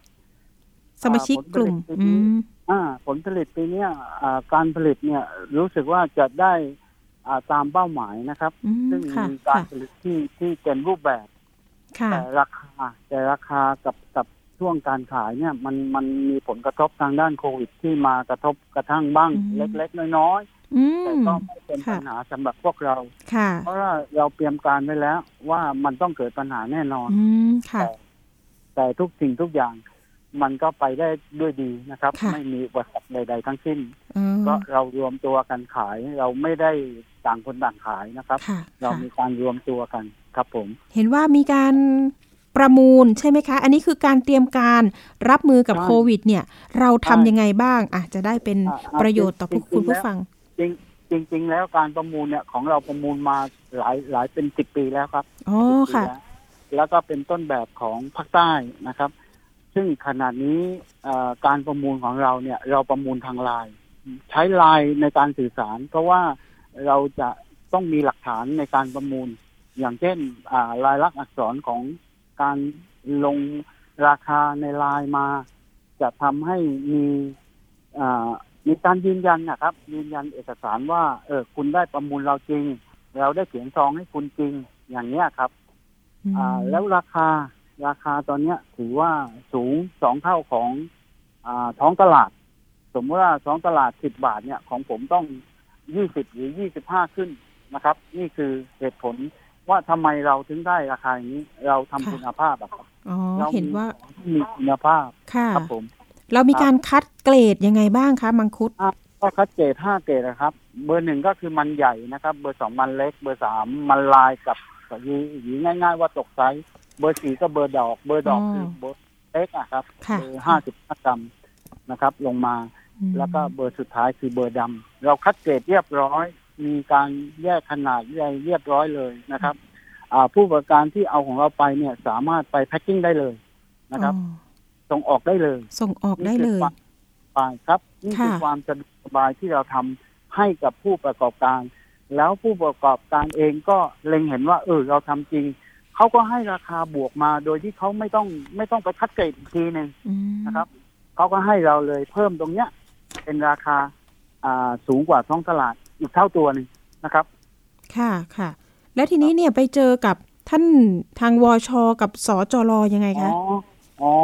สมาชิกกลุ่มผลผลิตปีอืนี้มอ่าผลผลิตปีเนี้ยอ่าการผลิตเนี่ยรู้สึกว่าจะได้อ่า ตามเป้าหมายนะครับอืมซึ่งค่ะมีการค่ะผลิตที่ที่เต็มรูปแบบค่ะแต่ราคาแต่ราคากับกับช่วงการขายเนี่ยมันมันมีผลกระทบทางด้านโควิดที่มากระทบกระทั่งบ้างอืมเล็ก ๆ น้อยอืๆแต่มก็ไม่เป็นค่ะปัญหาสำหรับพวกเราค่ะเพราะว่าเราเตรียมการไว้แล้วว่ามันต้องเกิดปัญหาแน่นอนอืมค่ะแต่ทุกสิ่งทุกอย่าง มันก็ไปได้ด้วยดีนะครับค่ะไม่มีอุปสรรคใด ๆ ทั้งสิ้นเออก็เรารวมตัวกันขาย เราไม่ได้ต่างคนต่างขายนะครับค่ะเราค่ะมีการรวมตัวกันครับผม เห็นว่ามีการประมูลใช่ไหมคะ อันนี้คือการเตรียมการรับมือกับใช่โควิด เนี่ย เราทำยังไงบ้างอะจะได้เป็นอ่าอ่าประโยชน์ต่อพวกจริงๆคุณผู้แล้วฟัง จริงจริงๆแล้วการประมูลเนี่ยของเราประมูลมาหลายหลายเป็นสิบปีแล้วครับอ๋อ10ปีค่ะแล้วแล้วก็เป็นต้นแบบของภาคใต้นะครับ ซึ่งขณะนี้เอ่อการประมูลของเราเนี่ย เราประมูลทางไลน์ใช้ไลน์ในการสื่อสาร เพราะว่าเราจะต้องมีหลักฐานในการประมูล อย่างเช่นอ่าลายลักษณ์อักษรของการลงราคาในไลน์มา จะทำให้มีอ่ามีการยืนยันนะครับ ยืนยันเอกสารว่า เออคุณได้ประมูลเราจริง เราได้เขียนซองให้คุณจริงอย่างเนี้ยครับ อ่า แล้วราคา ราคาตอนเนี้ยถือว่าสูงสองเท่าของอ่าท้องตลาด สมมติว่าท้องตลาดสิบบาทเนี่ยของผมต้องยี่สิบหรือยี่สิบห้าขึ้นนะครับ นี่คือเหตุผลว่าทำไมเราถึงได้ราคาอย่างนี้ เราทำค่ะคุณภาพอะครับอ๋อเราเห็นว่าของที่มีคุณภาพค่ะครับผม เรามีการคัดเกรดยังไงบ้างคะมังคุดก็คัดเกรดห้าเกรดนะครับ เบอร์หนึ่งก็คือมันใหญ่นะครับ เบอร์สองมันเล็ก เบอร์สามมันลายกับหรือหรือง่าย ๆ ว่าตกไซส์ เบอร์สี่ก็เบอร์ดอก เบอร์ดอกอ๋อคือเบอร์เล็กอะครับค่ะเบอร์ห้าสิบห้ากรัมนะครับ ลงมาอืมแล้วก็เบอร์สุดท้ายคือเบอร์ดำเราคัดเกรดเรียบร้อย มีการแยกขนาดเรียบร้อยเลยนะครับอ่าผู้ประกอบการที่เอาของเราไปเนี่ยสามารถไป packing ได้เลยนะครับอ๋อส่งออกได้เลย ส่งออกได้เลยนี่คือความสบายครับนี่คือค่ะความสะดวกสบายที่เราทำให้กับผู้ประกอบการ แล้วผู้ประกอบการเองก็เล็งเห็นว่าเออเราทำจริง เขาก็ให้ราคาบวกมาโดยที่เขาไม่ต้องไม่ต้องไปคัดเกรดอีกทีหนึ่งอืมนะครับเขาก็ให้เราเลยเพิ่มตรงเนี้ย เป็นราคาอ่าสูงกว่าท้องตลาดอีกเท่าตัวหนึ่งนะครับ ค่ะค่ะ แล้วทีนี้เนี่ยไปเจอกับท่านทางวชกับสจรยังไงอ๋คะออ๋อ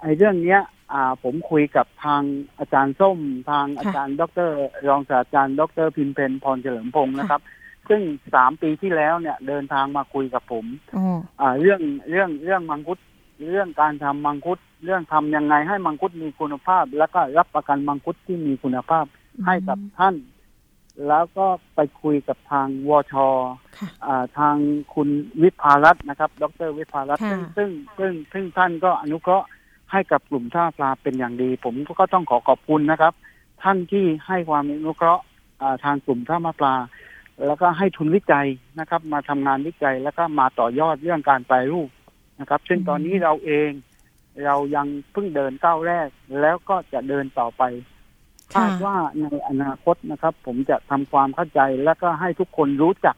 ไอ้เรื่องเนี้ย อ่า ผมคุยกับทางอาจารย์ส้ม ทางอาจารย์ ดร รองศาสตราจารย์ ดรพิมเพนพรเฉลิมพงศ์นะครับ ซึ่งสามปีที่แล้วเนี่ย เดินทางมาคุยกับผมอ๋ออ่า เรื่องเรื่องเรื่องมังคุด เรื่องการทำมังคุด เรื่องทำยังไงให้มังคุดมีคุณภาพ แล้วก็รับประกันมังคุดที่มีคุณภาพให้กับท่าน แล้วก็ไปคุยกับทางวชค่ะอ่าทางคุณวิภารัตน์นะครับ ดรวิภารัตน์ค่ะซึ่งซึ่งซึ่งซึ่งท่านก็อนุเคราะห์ให้กับกลุ่มท่าปลาเป็นอย่างดี ผมก็ต้องขอขอบคุณนะครับ ท่านที่ให้ความอนุเคราะห์อ่าทางกลุ่มท่ามาปลา แล้วก็ให้ทุนวิจัยนะครับ มาทำงานวิจัยแล้วก็มาต่อยอดเรื่องการแปรรูปนะครับ ซึ่งตอนนี้เราเองเรายังเพิ่งเดินก้าวแรก แล้วก็จะเดินต่อไปค่ะคาดว่าในอนาคตนะครับ ผมจะทำความเข้าใจแล้วก็ให้ทุกคนรู้จัก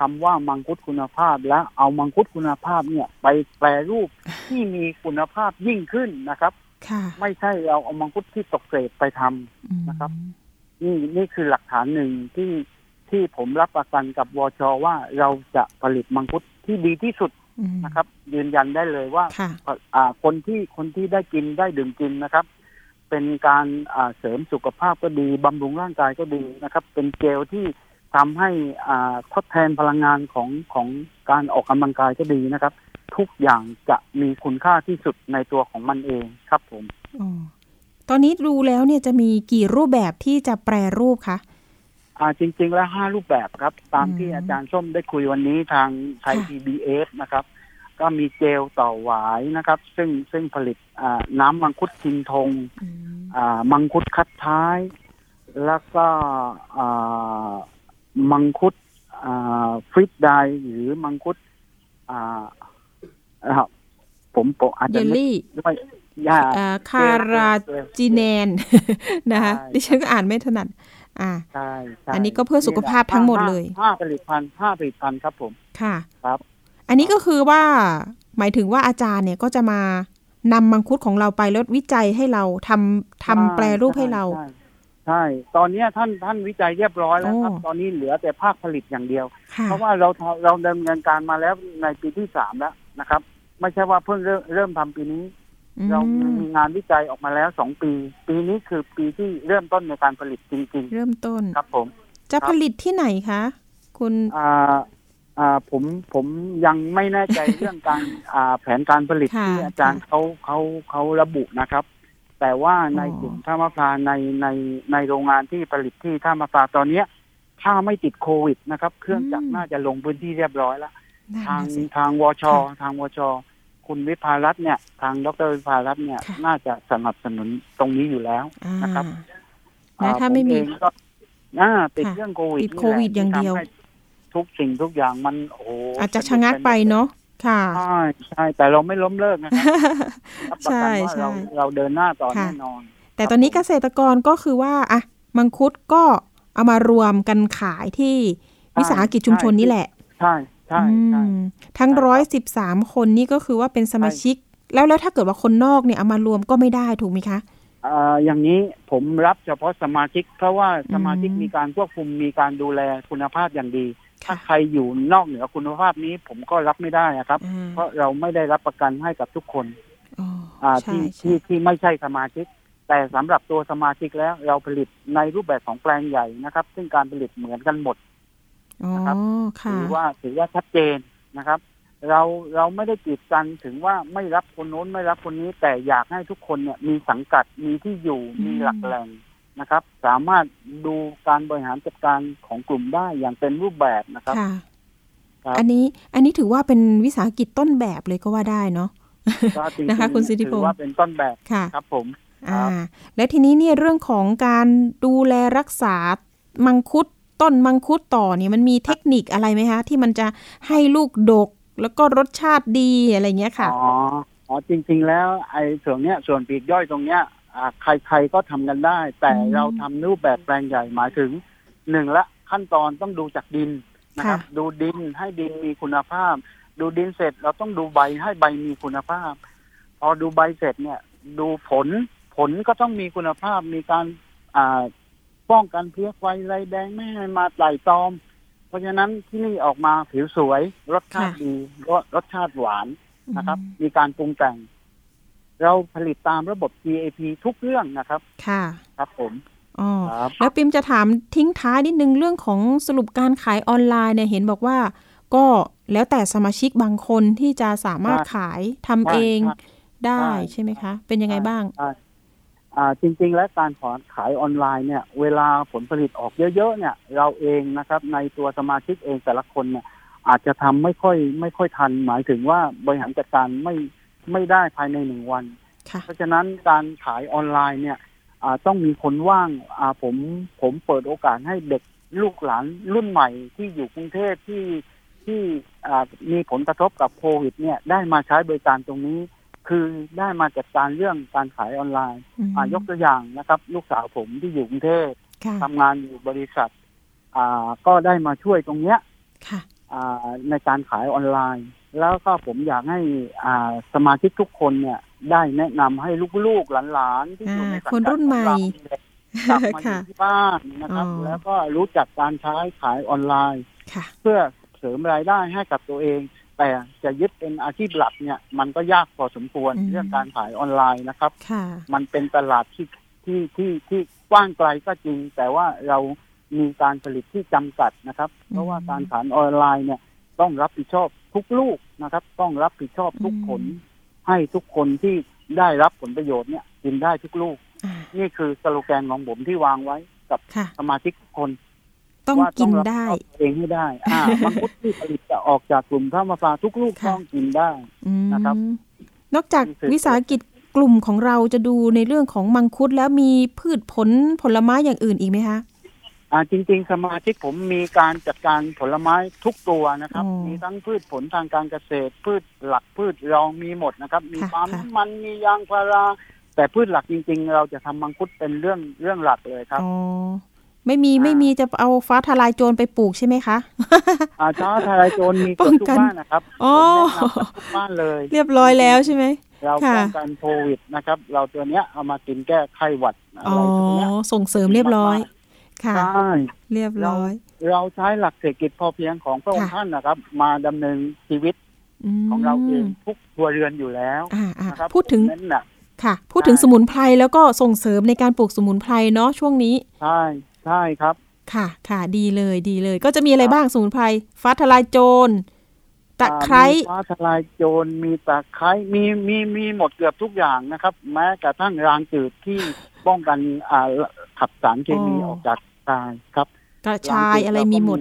คำว่ามังคุดคุณภาพและเอามังคุดคุณภาพเนี่ย ไปแปรรูปที่มีคุณภาพยิ่งขึ้นนะครับค่ะไม่ใช่เราเอามังคุดที่ตกเกรดไปทำอืมนะครับ นี่นี่คือหลักฐานหนึ่งที่ ที่ผมรับประกันกับวชว่าเราจะผลิตมังคุดที่ดีที่สุดอืมนะครับ ยืนยันได้เลยว่าค่ะอ่าคนที่คนที่ได้กินได้ดื่มกินนะครับ เป็นการอ่าเสริมสุขภาพก็ดีบำรุงร่างกายก็ดีนะครับ เป็นเจลที่ทำให้อ่าทดแทนพลังงานของของการออกกำลังกายก็ดีนะครับ ทุกอย่างจะมีคุณค่าที่สุดในตัวของมันเองครับผมอ๋อตอนนี้ดูแล้วเนี่ยจะมีกี่รูปแบบที่จะแปรรูปคะ อ่าจริง ๆ แล้วห้ารูปแบบครับ ตามอืมที่อาจารย์ส้มได้คุยวันนี้ทางไทยค่ะ PBS นะครับ ก็มีเจลต่อหวายนะครับ ซึ่งซึ่งผลิตอ่าน้ำมังคุดทิงทงอืมอ่ามังคุดคัดท้าย แล้วก็อ่ามังคุดอ่าฟริตไดหรือมังคุดอ่าอ่าผมผมอาจเยจะลไม่ลี่ไม่ยากอ่าคาราจีแนนนะคะใช่ดิฉันก็อ่านไม่ถนัด อ่าใช่ใช่อันนี้ก็เพื่อสุขภาพทั้งหมดเลยห้าห้าผลิตภัณฑ์ห้าผลิตภัณฑ์ครับผมค่ะครับ อันนี้ก็คือว่าหมายถึงว่าอาจารย์เนี่ยก็จะมานำมังคุดของเราไปแล้ววิจัยให้เราทำทำแปรรูปให้เราใช่ใช่ตอนเนี้ยท่านท่านวิจัยเรียบร้อยแล้วครับโอ้ตอนนี้เหลือแต่ภาคผลิตอย่างเดียวค่ะเพราะว่าเราทำเราดำเนินการมาแล้วในปีที่สามแล้วนะครับ ไม่ใช่ว่าเพิ่งเริ่มเริ่มทำปีนี้อืม เรามีงานวิจัยออกมาแล้วสองปี ปีนี้คือปีที่เริ่มต้นในการผลิตจริงเริ่มต้นๆครับผม จะผลิตที่ไหนคะ คุณอ่าอ่าผมผมยังไม่แน่ใจเรื่องการอ่าแผนการผลิตค่ะที่อาจารย์เขาเขาเขาระบุนะครับ แต่ว่าในอ๋อกลุ่มท่ามะพร้าวในในในโรงงานที่ผลิตที่ท่ามะพร้าวตอนเนี้ยถ้าไม่ติดโควิดนะครับ เครื่องจักรน่าจะลงพื้นที่เรียบร้อยแล้วนั่นทางน่ะสิทางวชค่ะทางวช คุณวิภารัตน์เนี่ย ทางดรวิภารัตน์เนี่ย ค่ะ น่าจะสนับสนุนตรงนี้อยู่แล้ว อ่า นะครับ นะอ่ถ้าไม่มีผเองก็น่าติดค่ะเรื่องโควิดติดนี่โควิดแหละอย่างเดียว ที่ทำให้ทุกสิ่งทุกอย่างมันโอ้โหอาจจะชะงักไปเนาะค่ะ ใช่ใช่ แต่เราไม่ล้มเลิกนะครับรับประใช่กันว่าใช่เราเราเดินหน้าต่อค่ะ แน่นอน แต่ตอนนี้เกษตรกรก็คือว่าอะมังคุดก็เอามารวมกันขายที่ใช่วิสาหกิจชุมชนนี่แหละ ใช่ ใช่ใช่อืมทั้งใช่ครับร้อยสิบสามคนนี่ก็คือว่าเป็นสมาชิก แล้วแล้วถ้าเกิดว่าคนนอกเนี่ยเอามารวมก็ไม่ได้ถูกไหมคะอ่าอย่างนี้ผมรับเฉพาะสมาชิก เพราะว่าสมาชิกอืมมีการควบคุมมีการดูแลคุณภาพอย่างดี ถ้าค่ะใครอยู่นอกเหนือคุณภาพนี้ผมก็รับไม่ได้อะครับอ่าเพราะเราไม่ได้รับประกันให้กับทุกคนอ๋ออ่าใช่ที่ใช่ที่ที่ไม่ใช่สมาชิก แต่สำหรับตัวสมาชิกแล้วเราผลิตในรูปแบบของแปลงใหญ่นะครับ ซึ่งการผลิตเหมือนกันหมดอ๋อ นะครับค่ะถือว่าถือว่าชัดเจนนะครับ เราเราไม่ได้กีดกันถึงว่าไม่รับคนโน้นไม่รับคนนี้แต่อยากให้ทุกคนเนี่ยมีสังกัดมีที่อยู่อืมมีหลักแหล่งนะครับ สามารถดูการบริหารจัดการของกลุ่มได้อย่างเป็นรูปแบบนะครับค่ะครับอันนี้อันนี้ถือว่าเป็นวิสาหกิจต้นแบบเลยก็ว่าได้เนาะก็จริงนะคะๆคุณสิทธิพงศ์ถือว่าเป็นต้นแบบค่ะครับผมครัอ่าบและทีนี้เนี่ยเรื่องของการดูแลรักษามังคุด ต้นมังคุดต่อเนี่ยมันมีเทคนิคอะไรไหมคะ ที่มันจะให้ลูกดกแล้วก็รสชาติดีอะไรเงี้ยค่ะอ๋ออ๋อจริง ๆ แล้วไอ้ส่วนเนี้ยส่วนปลีกย่อยตรงเนี้ยอ่าใครๆก็ทำกันได้ แต่อืมเราทำรูปแบบแปลงใหญ่หมายถึงหนึ่งละขั้นตอนต้องดูจากดินนะครับค่ะดูดินให้ดินมีคุณภาพ ดูดินเสร็จเราต้องดูใบให้ใบมีคุณภาพ พอดูใบเสร็จเนี่ย ดูผลผลก็ต้องมีคุณภาพมีการอ่า ป้องกันเพี้ยไฟไรแดงไม่ให้มาไต่ตอม เพราะฉะนั้นที่นี่ออกมาผิวสวย รสชาติค่ะดีรสรสชาติหวานนะครับ มีการปรุงแต่ง เราผลิตตามระบบ GAP ทุกเรื่องนะครับ ค่ะครับผมอ๋อครับแล้วปิมจะถามทิ้งท้ายนิดนึงเรื่องของสรุปการขายออนไลน์เนี่ยเห็นบอกว่า ก็แล้วแต่สมาชิกบางคนที่จะสามารถขายทำเองใช่ได้ใช่ใช่ไหมคะ เป็นยังไงบ้าง อ่าอ่าจริง ๆ แล้วการขอขายออนไลน์เนี่ยเวลาผลผลิตออกเยอะๆเนี่ย เราเองนะครับ ในตัวสมาชิกเองแต่ละคนเนี่ย อาจจะทำไม่ค่อยไม่ค่อยทัน หมายถึงว่าบริหารจัดการไม่ไม่ได้ภายในหนึ่งวันค่ะเพราะฉะนั้นการขายออนไลน์เนี่ยอ่าต้องมีคนว่างอ่าผมผมเปิดโอกาสให้เด็กลูกหลานรุ่นใหม่ที่อยู่กรุงเทพที่ที่อ่ามีผลกระทบกับโควิดเนี่ยได้มาใช้บริการตรงนี้ คือได้มาจัดการเรื่องการขายออนไลน์อืมอ่ายกตัวอย่างนะครับ ลูกสาวผมที่อยู่กรุงเทพค่ะทำงานอยู่บริษัท อ่าก็ได้มาช่วยตรงเนี้ยค่ะอ่าในการขายออนไลน์ แล้วก็ผมอยากให้อ่าสมาชิกทุกคนเนี่ย ได้แนะนำให้ลูกๆหลานๆที่อยู่ในสังกัดคนรุ่นใหม่ของเราเนี่ยกลับมาอค่ะยู่ที่บ้านนะครับอ๋อแล้วก็รู้จักการใช้ขายออนไลน์ค่ะเพื่อเสริมรายได้ให้กับตัวเอง แต่จะยึดเป็นอาชีพหลักเนี่ย มันก็ยากพอสมควรอืมเรื่องการขายออนไลน์นะครับค่ะมันเป็นตลาดที่ที่ที่ที่กว้างไกลก็จริง แต่ว่าเรามีการผลิตที่จำกัดนะครับ เพราะว่าการขายออนไลน์เนี่ยต้องรับผิดชอบทุกลูกนะครับ ต้องรับผิดชอบทุกผล ให้ทุกคนที่ได้รับผลประโยชน์เนี่ยกินได้ทุกลูกอ่านี่คือสโลแกนของผมที่วางไว้กับค่ะสมาชิกทุกคน ต้องว่ากินรับผิได้ชอบตัวเองให้ได้ อ่ามังคุดที่ผลิตจะออกจากกลุ่มข้าวมะพร้าวทุกลูกค่ะต้องกินได้อืมนะครับ นอกจากนี่คือวิสาหกิจกลุ่มของเราจะดูในเรื่องของมังคุดแล้วมีพืชผลผลไม้อย่างอื่นอีกไหมคะอ่าจริง ๆ สมาชิกผมมีการจัดการผลไม้ทุกตัวนะครับอ๋อมีทั้งพืชผลทางการเกษตร พืชหลักพืชรองมีหมดนะครับ มีค่ะปาล์มค่ะน้ำมันมียางพารา แต่พืชหลักจริง ๆ เราจะทำมังคุดเป็นเรื่องเรื่องหลักเลยครับอ๋อ ไม่มีอ่าไม่มีจะเอาฟ้าทลายโจรไปปลูกใช่ไหมคะอาช้าทลายโจรมีเกืป้ออบงทุกกันบ้านนะครับอ๋อผมแนะนำทุกบ้านเลย เรียบร้อยแล้วใช่ไหมเราค่ะป้องกันโควิดนะครับ เราตัวเนี้ยเอามากินแก้ไข้หวัดอะไรอ๋อพวกเนี้ยส่งเสริมเรียบร้อย ค่ะใช่เรียบร้อย เราใช้หลักเศรษฐกิจพอเพียงของพระองค์ค่ะท่านนะครับ มาดำเนินชีวิตมของเราเองทุกครัวเรือนอยู่แล้วอ่าอ่านะครับพูดถึงเน้นหนักค่ะ พูดถึงสมุนไพรแล้วก็ส่งเสริมในการปลูกสมุนไพรเนาะช่วงนี้ ใช่ ใช่ครับ ค่ะค่ะดีเลยดีเลย ก็จะมีอะไรครับบ้างสมุนไพรฟ้าทลายโจรตะไคร้อ่ามีฟ้าทลายโจรมีตะไคร้มีมีมีหมดเกือบทุกอย่างนะครับ แม้กระทั่งรางจืดที่ป้องกันอ่าขับสารเคมีออกจากกายครับกระชายอะไรมีหมด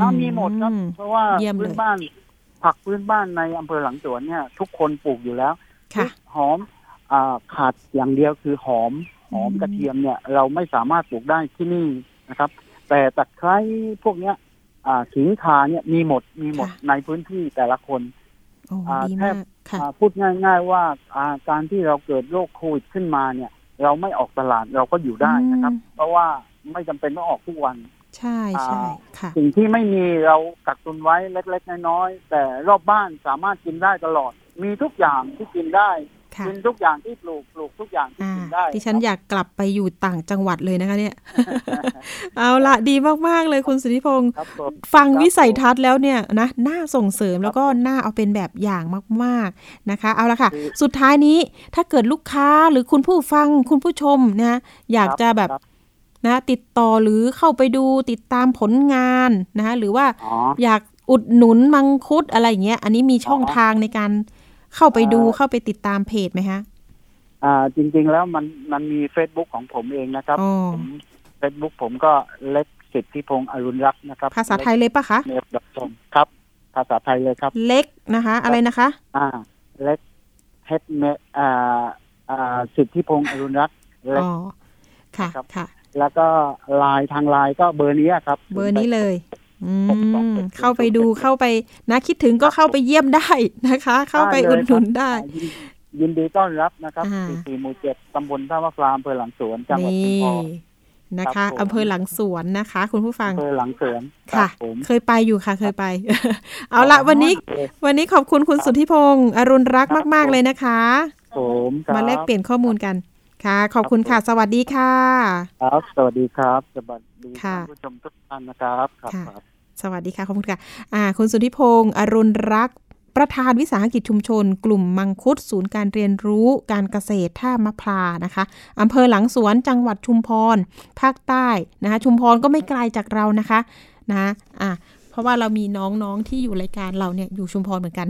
อ่ามีหมดครับอืมเพราะว่าเยี่ยมเลยพื้นบ้าน ผักพื้นบ้านในอำเภอหลังสวนเนี่ย ทุกคนปลูกอยู่แล้วค่ะหอมอ่าขาดอย่างเดียวคือหอม หอมอืมกระเทียมเนี่ยเราไม่สามารถปลูกได้ที่นี่นะครับ แต่ตะไคร้พวกเนี้ยอ่าขิงคาเนี่ยมีหมดมีหมดในพื้นที่แต่ละคนโอ้อ่าดีแทมาบกค่ะอ่าพูดง่าย ๆว่าอ่าการที่เราเกิดโรคโควิดขึ้นมาเนี่ย เราไม่ออกตลาดเราก็อยู่ได้นะครับอืมเพราะว่าไม่จำเป็นต้องออกทุกวัน ใช่ใช่อ่าค่ะสิ่งที่ไม่มีเรากักตุนไว้เล็ก ๆ น้อยๆแต่รอบบ้านสามารถกินได้ตลอด มีทุกอย่างที่กินได้ค่ะ กินทุกอย่างที่ปลูกปลูกทุกอย่างที่อ่ากินได้ดิฉันอยากกลับไปอยู่ต่างจังหวัดเลยนะคะเนี่ย เอาละดีมาก ๆ เลยคุณสุทธิพงศ์ครับผมฟังครับวิสัยทัศน์แล้วเนี่ยนะน่าส่งเสริมแล้วก็น่าเอาเป็นแบบอย่างมาก ๆนะคะ เอาละค่ะคือสุดท้ายนี้ถ้าเกิดลูกค้าหรือคุณผู้ฟังคุณผู้ชมนะอยากจะแบบครับนะติดต่อหรือเข้าไปดูติดตามผลงานนะคะหรือว่าอ๋ออยากอุดหนุนมังคุดอะไรอย่างเงี้ย อันนี้มีช่องอ๋อทางในการ เข้าไปดูเอ่อเข้าไปติดตามเพจไหมคะอ่า จริง ๆ แล้วมันมันมี Facebook ของผมเองนะครับอ๋อผมเฟซบุ๊กผมก็เล็กสิทธิพงษ์อรุณรักษ์นะครับภาษาไทยเลยปะคะเนฟดอทมครับ ภาษาไทยเลยครับ เล็กนะคะ อะไรนะคะ อ่า เล็กเฮดเมอ่าอ่าสิทธิพงษ์อรุณรักษ์เล็กอ๋อค่ะครับค่ะ แล้วก็ไลน์ทางไลน์ก็เบอร์นี้ครับ เบอร์นี้เลยอืหกสองม เจ็ดเข้าไปดูเข้าไปนะคิดถึงก็เข้าไปเยี่ยมได้นะคะ เข้าไปอุดหนุนได้ ยินยินดีต้อนรับนะครับอ่าสี่สี่หมู่เจ็ดตำบลท่ามะกรามอำเภอหลังสวนจังหวัดชุมนี่พรนะครัคะบผมอำเภอหลังสวนนะคะ คุณผู้ฟังอำเภอหลังสวนค่ะรับผมเคยไปอยู่ค่ะ เคยไป เอาละวันนี้ วันนี้ขอบคุณคุณสุทธิพงศ์อรุณรักมาก ๆ เลยนะคะผมครับมาแลกเปลี่ยนข้อมูลกัน ค่ะ ขอบคุณค่ะ สวัสดีค่ะ ครับ สวัสดีครับสวัสดีค่ะท่านผู้ชมทุกท่านนะครับครับค่ะครับสวัสดีค่ะขอบคุณค่ะอ่าคุณสุทธิพงศ์อรุณรัก ประธานวิสาหกิจชุมชน กลุ่มมังคุดศูนย์การเรียนรู้การเกษตรท่ามะพร้านะคะอำเภอหลังสวนจังหวัดชุมพร ภาคใต้นะคะชุมพรก็ไม่ไกลจากเรานะคะนะอะเพ ราะว่าเรามีน้องๆที่อยู่รายการเราเนี่ยอยู่ชุมพรเหมือนกัน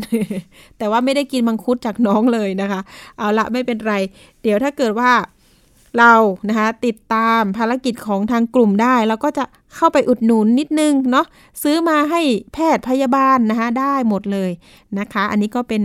แต่ว่าไม่ได้กินมังคุดจากน้องเลยนะคะ เอาละไม่เป็นไร เดี๋ยวถ้าเกิดว่าเรานะคะติดตามภารกิจของทางกลุ่มได้แล้วก็จะเข้าไปอุดหนุนนิดนึงเนาะซื้อมาให้แพทย์พยาบาลนะคะได้หมดเลยนะคะ อันนี้ก็เป็น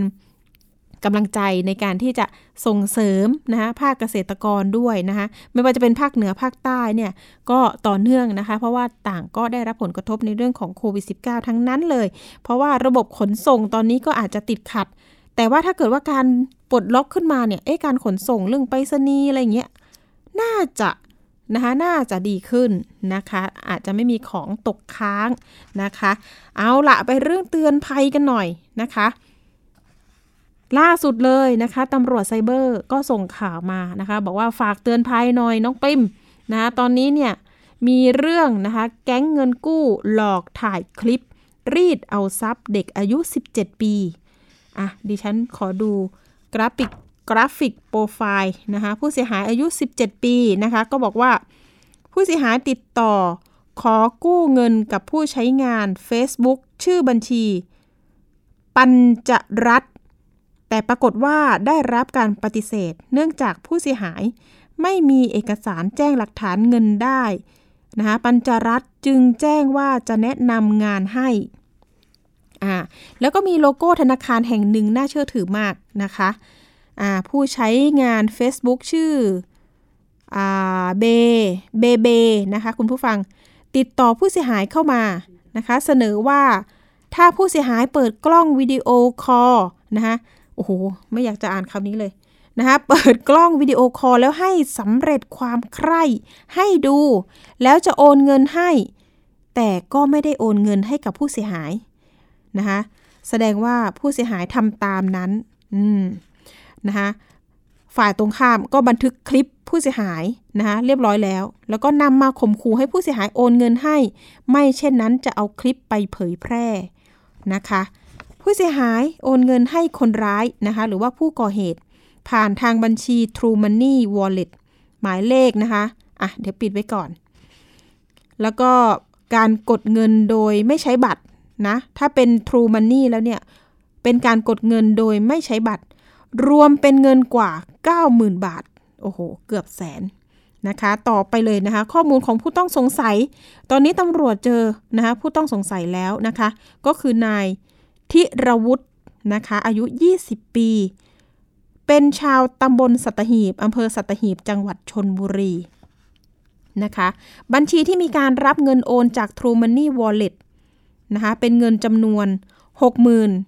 กำลังใจในการที่จะส่งเสริมนะคะภาคเกษตรกรด้วยนะคะไม่ว่าจะเป็นภาคเหนือภาคใต้เนี่ยก็ต่อเนื่องนะคะ เพราะว่าต่างก็ได้รับผลกระทบในเรื่องของโควิด -19 ทั้งนั้นเลย เพราะว่าระบบขนส่งตอนนี้ก็อาจจะติดขัด แต่ว่าถ้าเกิดว่าการปลดล็อกขึ้นมาเนี่ยเอ๊ะการขนส่งเรื่องไปรษณีย์อะไรเงี้ยน่าจะนะคะน่าจะดีขึ้นนะคะ อาจจะไม่มีของตกค้างนะคะ เอาละไปเรื่องเตือนภัยกันหน่อยนะคะ ล่าสุดเลยนะคะตำรวจไซเบอร์ก็ส่งข่าวมานะคะ บอกว่าฝากเตือนภัยหน่อยน้องปริมนะคะตอนนี้เนี่ยมีเรื่องนะคะแก๊งเงินกู้หลอกถ่ายคลิป รีดเอาทรัพย์เด็กอายุ 17 ปี อะ ดิฉันขอดูกราฟิกกราฟิกโปรไฟล์นะคะผู้เสียหายอายุ 17 ปีนะคะ ก็บอกว่าผู้เสียหายติดต่อขอกู้เงินกับผู้ใช้งาน Facebook ชื่อบัญชี ปัญจรัต แต่ปรากฏว่าได้รับการปฏิเสธ เนื่องจากผู้เสียหายไม่มีเอกสารแจ้งหลักฐานเงินได้นะคะปัญจรัตน์จึงแจ้งว่าจะแนะนำงานให้อ่าแล้วก็มีโลโก้ธนาคารแห่งหนึ่งน่าเชื่อถือมากนะคะอ่าผู้ใช้งาน Facebook ชื่ออ่าเบเบเบนะคะคุณผู้ฟังติดต่อผู้เสียหายเข้ามานะคะ เสนอว่าถ้าผู้เสียหายเปิดกล้องวิดีโอคอลนะคะ โอ้โห ไม่อยากจะอ่านคำนี้เลยนะคะเปิดกล้องวิดีโอคอลแล้วให้สำเร็จความใคร่ให้ดู แล้วจะโอนเงินให้ แต่ก็ไม่ได้โอนเงินให้กับผู้เสียหายนะคะแสดงว่าผู้เสียหายทำตามนั้นอืมนะคะฝ่ายตรงข้ามก็บันทึกคลิปผู้เสียหายนะคะเรียบร้อยแล้ว แล้วก็นำมาข่มขู่ให้ผู้เสียหายโอนเงินให้ ไม่เช่นนั้นจะเอาคลิปไปเผยแพร่นะคะ ผู้เสียหายโอนเงินให้คนร้ายนะคะหรือว่าผู้ก่อเหตุ ผ่านทางบัญชี True Money Wallet หมายเลขนะคะอะเดี๋ยวปิดไว้ก่อน แล้วก็การกดเงินโดยไม่ใช้บัตรนะถ้าเป็น True Money แล้วเนี่ย เป็นการกดเงินโดยไม่ใช้บัตร รวมเป็นเงินกว่า 90,000 บาท โอ้โห เกือบแสนนะคะ ต่อไปเลยนะคะ ข้อมูลของผู้ต้องสงสัย ตอนนี้ตำรวจเจอนะคะผู้ต้องสงสัยแล้วนะคะ ก็คือนาย ทิรวุฒินะคะอายุ 20 ปี เป็นชาวตำบลสัตหีบอำเภอสัตหีบจังหวัดชนบุรีนะคะบัญชีที่มีการรับเงินโอนจาก True Money Wallet นะคะเป็นเงินจำนวน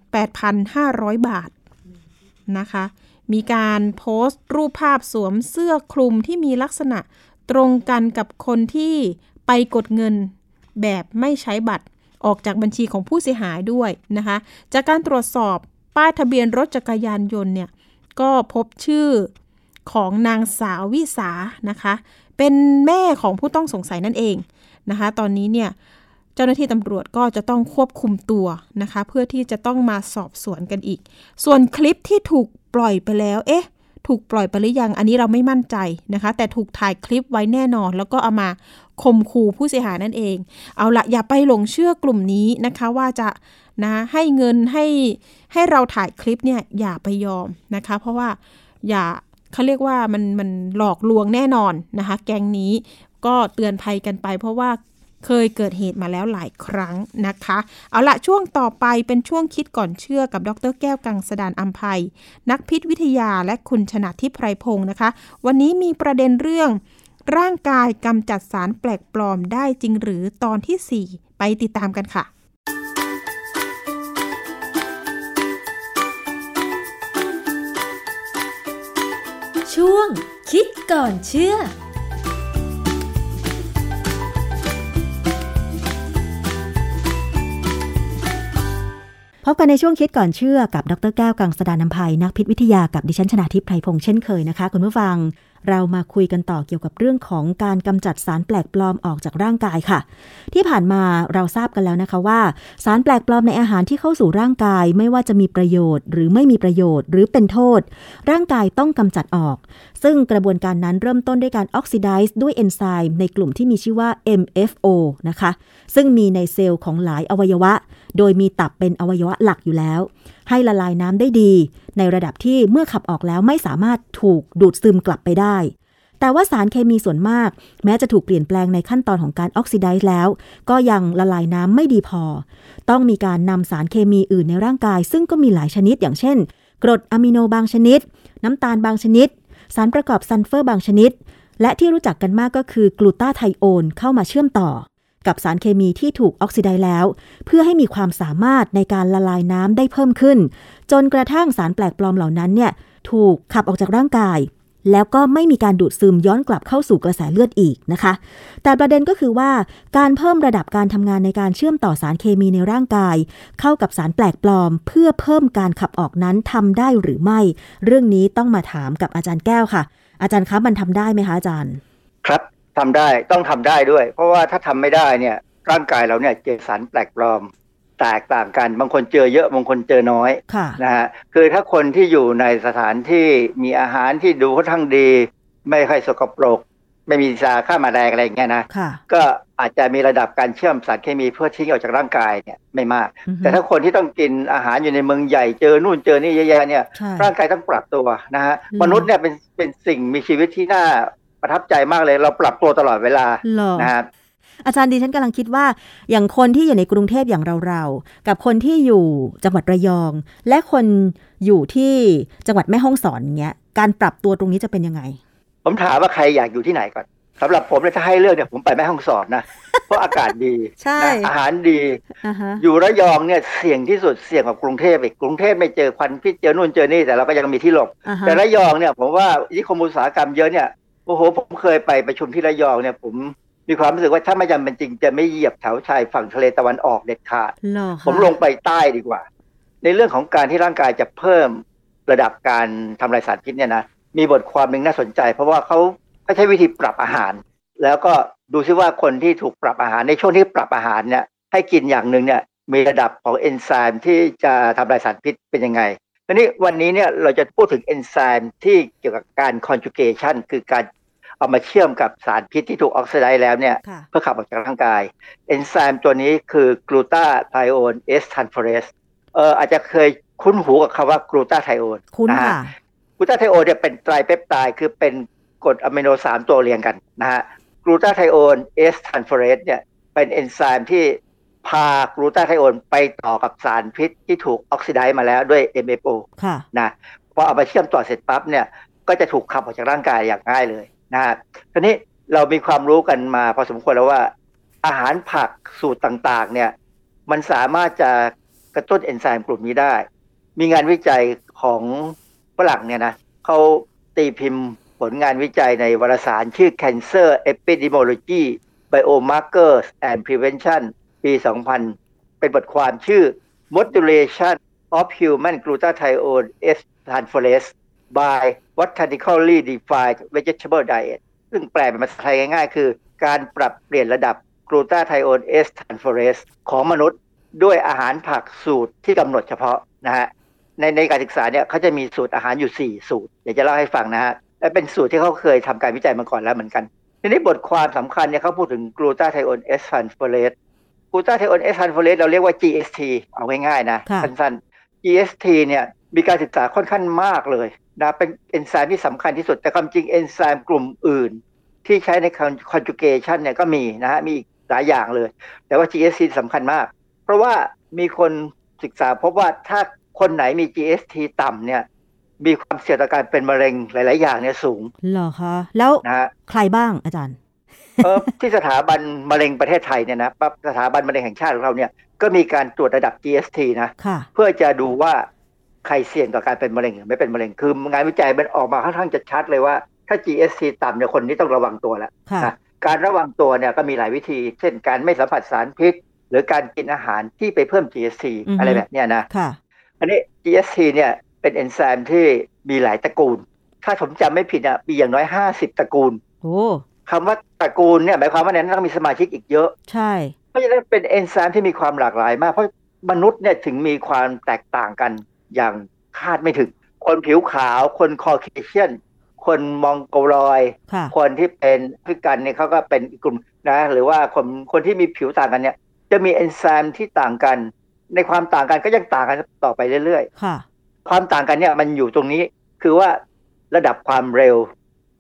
68,500 บาทนะคะมีการโพสต์รูปภาพสวมเสื้อคลุมที่มีลักษณะตรงกันกับคนที่ไปกดเงินแบบไม่ใช้บัตร ออกจากบัญชีของผู้เสียหายด้วยนะคะ จากการตรวจสอบป้ายทะเบียนรถจักรยานยนต์เนี่ยก็พบชื่อของนางสาววิสานะคะ เป็นแม่ของผู้ต้องสงสัยนั่นเองนะคะ ตอนนี้เนี่ยเจ้าหน้าที่ตำรวจก็จะต้องควบคุมตัวนะคะ เพื่อที่จะต้องมาสอบสวนกันอีก ส่วนคลิปที่ถูกปล่อยไปแล้ว เอ๊ะ ถูกปล่อยไปหรือยังอันนี้เราไม่มั่นใจนะคะ แต่ถูกถ่ายคลิปไว้แน่นอน แล้วก็เอามาข่มขู่ผู้เสียหายนั่นเอง เอาละอย่าไปหลงเชื่อกลุ่มนี้นะคะว่าจะนะให้เงินให้ให้เราถ่ายคลิปเนี่ยอย่าไปยอมนะคะ เพราะว่าอย่าเขาเรียกว่ามันมันหลอกลวงแน่นอนนะคะ แก๊งนี้ก็เตือนภัยกันไป เพราะว่า เคยเกิดเหตุมาแล้วหลายครั้งนะคะ เอาละช่วงต่อไปเป็นช่วงคิดก่อนเชื่อกับดรแก้วกังสดานอัมภัย นักพิษวิทยาและคุณชนะทิพไพรพงศ์นะคะ วันนี้มีประเด็นเรื่อง ร่างกายกำจัดสารแปลกปลอมได้จริงหรือตอนที่ 4 ไปติดตามกันค่ะช่วงคิดก่อนเชื่อ พบกันในช่วงคิดก่อนเชื่อกับดรแก้วกังสดานนภัยนักพิษวิทยากับดิฉันชนาทิพไพรพงษ์เช่นเคยนะคะ คุณผู้ฟัง เรามาคุยกันต่อเกี่ยวกับเรื่องของการกำจัดสารแปลกปลอมออกจากร่างกายค่ะ ที่ผ่านมาเราทราบกันแล้วนะคะว่า สารแปลกปลอมในอาหารที่เข้าสู่ร่างกายไม่ว่าจะมีประโยชน์ หรือไม่มีประโยชน์ หรือเป็นโทษ ร่างกายต้องกำจัดออก ซึ่งกระบวนการนั้นเริ่มต้นด้วยการออกซิไดซ์ด้วยเอนไซม์ในกลุ่มที่มีชื่อว่า MFO นะคะซึ่งมีในเซลล์ของหลายอวัยวะ โดยมีตับเป็นอวัยวะหลักอยู่แล้ว ให้ละลายน้ำได้ดี ในระดับที่เมื่อขับออกแล้วไม่สามารถถูกดูดซึมกลับไปได้ แต่ว่าสารเคมีส่วนมาก แม้จะถูกเปลี่ยนแปลงในขั้นตอนของการออกซิไดซ์แล้ว ก็ยังละลายน้ำไม่ดีพอ ต้องมีการนำสารเคมีอื่นในร่างกาย ซึ่งก็มีหลายชนิดอย่างเช่น กรดอะมิโนบางชนิด น้ำตาลบางชนิด สารประกอบซัลเฟอร์บางชนิด และที่รู้จักกันมากก็คือกลูตาไทโอนเข้ามาเชื่อมต่อ กับสารเคมีที่ถูกออกซิไดซ์แล้ว เพื่อให้มีความสามารถในการละลายน้ำได้เพิ่มขึ้น จนกระทั่งสารแปลกปลอมเหล่านั้นเนี่ยถูกขับออกจากร่างกาย แล้วก็ไม่มีการดูดซึมย้อนกลับเข้าสู่กระแสเลือดอีกนะคะ แต่ประเด็นก็คือว่าการเพิ่มระดับการทำงานในการเชื่อมต่อสารเคมีในร่างกาย เข้ากับสารแปลกปลอม เพื่อเพิ่มการขับออกนั้นทำได้หรือไม่ เรื่องนี้ต้องมาถามกับอาจารย์แก้วค่ะ อาจารย์คะมันทำได้ไหมคะอาจารย์ ครับ ทำได้ต้องทำได้ด้วย เพราะว่าถ้าทำไม่ได้เนี่ย ร่างกายเราเนี่ยเจอสารแปลกปลอม แตกต่างกันบางคนเจอเยอะบางคนเจอน้อยนะฮะคือถ้าคนที่อยู่ในสถานที่มีอาหารที่ดูค่อนข้างดี ไม่ค่อยสกปรก ไม่มีสารฆ่ามาแมลงอะไรอย่างเงี้ยนะก็อาจจะมีระดับการเชื่อมสารเคมีเพื่อทิ้งออกจากร่างกายเนี่ยไม่มาก แต่ถ้าคนที่ต้องกินอาหารอยู่ในเมืองใหญ่เจอนู่นเจอนี่เยอะแยะเนี่ย ร่างกายต้องปรับตัวนะฮะมนุษย์เนี่ยเป็นเป็นสิ่งมีชีวิตที่น่า ประทับใจมากเลยเราปรับตัวตลอดเวลานะครับอาจารย์ดิฉันกำลังคิดว่า อย่างคนที่อยู่ในกรุงเทพอย่างเราๆ กับคนที่อยู่จังหวัดระยอง และคนอยู่ที่จังหวัดแม่ฮ่องสอนเงี้ยการปรับตัวตรงนี้จะเป็นยังไง ผมถามว่าใครอยากอยู่ที่ไหนก่อนสำหรับผมเนี่ยถ้าให้เลือกเนี่ยผมไปแม่ฮ่องสอนนะเพราะอากาศดีอาหารดี อยู่ระยองเนี่ยเสี่ยงที่สุดเสี่ยงกว่ากรุงเทพอีกกรุงเทพไม่เจอควันพิษเจอนู่นเจอนี่แต่เราก็ยังมีที่หลบแต่ระยองเนี่ยผมว่านิคมอุตสาหกรรมเยอะเนี่ย โอ้โห ผมเคยไปประชุมที่ระยองเนี่ย ผมมีความรู้สึกว่าถ้าไม่จำเป็นจริงจะไม่เหยียบแถวชายฝั่งทะเลตะวันออกเด็ดขาด ผมลงไปใต้ดีกว่า ในเรื่องของการที่ร่างกายจะเพิ่มระดับการทำลายสารพิษเนี่ยนะ มีบทความหนึ่งน่าสนใจ เพราะว่าเขาใช้วิธีปรับอาหาร แล้วก็ดูซิว่าคนที่ถูกปรับอาหารในช่วงที่ปรับอาหารเนี่ยให้กินอย่างหนึ่งเนี่ยมีระดับของเอนไซม์ที่จะทำลายสารพิษเป็นยังไงทีนี้วันนี้เนี่ยเราจะพูดถึงเอนไซม์ที่เกี่ยวกับการ conjugation คือการ เอามาเชื่อมกับสารพิษที่ถูกออกซิไดซ์แล้วเนี่ยเพื่อขับออกจากร่างกาย เอนไซม์ตัวนี้คือ glutathione S-transferase เอออาจจะเคยคุ้นหูกับคำว่ากลูตาไทโอนคุ้นค่ะกลูตาไทโอนเนี่ยเป็นไตรเปปไทด์คือเป็นกรดอะมิโนสามตัวเรียงกันนะฮะ glutathione S-transferase เนี่ยเป็นเอนไซม์ที่พากลูตาไทโอนไปต่อกับสารพิษที่ถูกออกซิไดซ์มาแล้วด้วย MFO นะพอเอามาเชื่อมต่อเสร็จปั๊บเนี่ยก็จะถูกขับออกจากร่างกายอย่างง่ายเลย นะฮะทีนี้เรามีความรู้กันมาพอสมควรแล้วว่า อาหารผักสูตรต่างๆ เนี่ย มันสามารถจะกระตุ้นเอนไซม์กลุ่มนี้ได้ มีงานวิจัยของฝรั่งเนี่ยนะเขาตีพิมพ์ผลงานวิจัยในวารสารชื่อ Cancer Epidemiology Biomarkers and Prevention ปี 2000 เป็นบทความชื่อ Modulation of Human Glutathione S Transferase by botanically defined vegetable diet ซึ่งแปลเป็นภาษาไทยง่ายๆ คือการปรับเปลี่ยนระดับกลูตาไทโอนเอสทันฟอเรสของมนุษย์ด้วยอาหารผักสูตรที่กำหนดเฉพาะนะฮะในในการศึกษาเนี่ยเขาจะมีสูตรอาหารอยู่ 4 สูตร เดี๋ยวจะเล่าให้ฟังนะฮะและเป็นสูตรที่เขาเคยทำการวิจัยมาก่อนแล้วเหมือนกันทีนี้บทความสำคัญเนี่ยเขาพูดถึง glutathione S-transferase glutathione S-transferase เราเรียกว่า GST เอาง่ายๆนะสั้นๆ GST เนี่ยมีการศึกษาค่อนข้างมากเลย นะเป็นเอนไซม์ที่สำคัญที่สุด แต่ความจริงเอนไซม์กลุ่มอื่น ที่ใช้ใน conjugation เนี่ยก็มีนะฮะมีอีกหลายอย่างเลย แต่ว่า GST สำคัญมาก เพราะว่ามีคนศึกษาพบว่าถ้าคนไหนมี GST ต่ำเนี่ย มีความเสี่ยงต่อการเป็นมะเร็งหลาย ๆ อย่างเนี่ยสูงเหรอคะแล้วนะใครบ้างอาจารย์เออที่สถาบันมะเร็งประเทศไทยเนี่ยนะสถาบันมะเร็งแห่งชาติของเราเนี่ยก็มีการตรวจระดับ GST นะ เพื่อจะดูว่า ใครเสี่ยงต่อการเป็นมะเร็งหรือไม่เป็นมะเร็งคืองานวิจัยมันออกมาค่อนข้างจะชัดเลยว่าถ้า GST ต่ำเนี่ยคนนี้ต้องระวังตัวแล้วค่ะนะการระวังตัวเนี่ยก็มีหลายวิธี เช่นการไม่สัมผัสสารพิษ หรือการกินอาหารที่ไปเพิ่ม GST อือฮึอะไรแบบเนี้ยนะค่ะอันนี้ GST เนี่ยเป็นเอนไซม์ที่มีหลายตระกูล ถ้าผมจำไม่ผิดอะมีอย่างน้อย 50 ตระกูลโอ้คำว่าตระกูลเนี่ยหมายความว่าในนั้นต้องมีสมาชิกอีกเยอะ ใช่ เพราะฉะนั้นเป็นเอนไซม์ที่มีความหลากหลายมากเพราะมนุษย์เนี่ยถึงมีความแตกต่างกัน อย่างคาดไม่ถึง คนผิวขาว คนคอเคเชียน คนมองโกลอยค่ะคนที่เป็นแอฟริกันเนี่ยเขาก็เป็นอีกกลุ่มนะหรือว่าคนคนที่มีผิวต่างกันเนี่ย จะมีเอนไซม์ที่ต่างกัน ในความต่างกันก็ยังต่างกันต่อไปเรื่อยค่ะๆความต่างกันเนี่ยมันอยู่ตรงนี้คือว่าระดับความเร็ว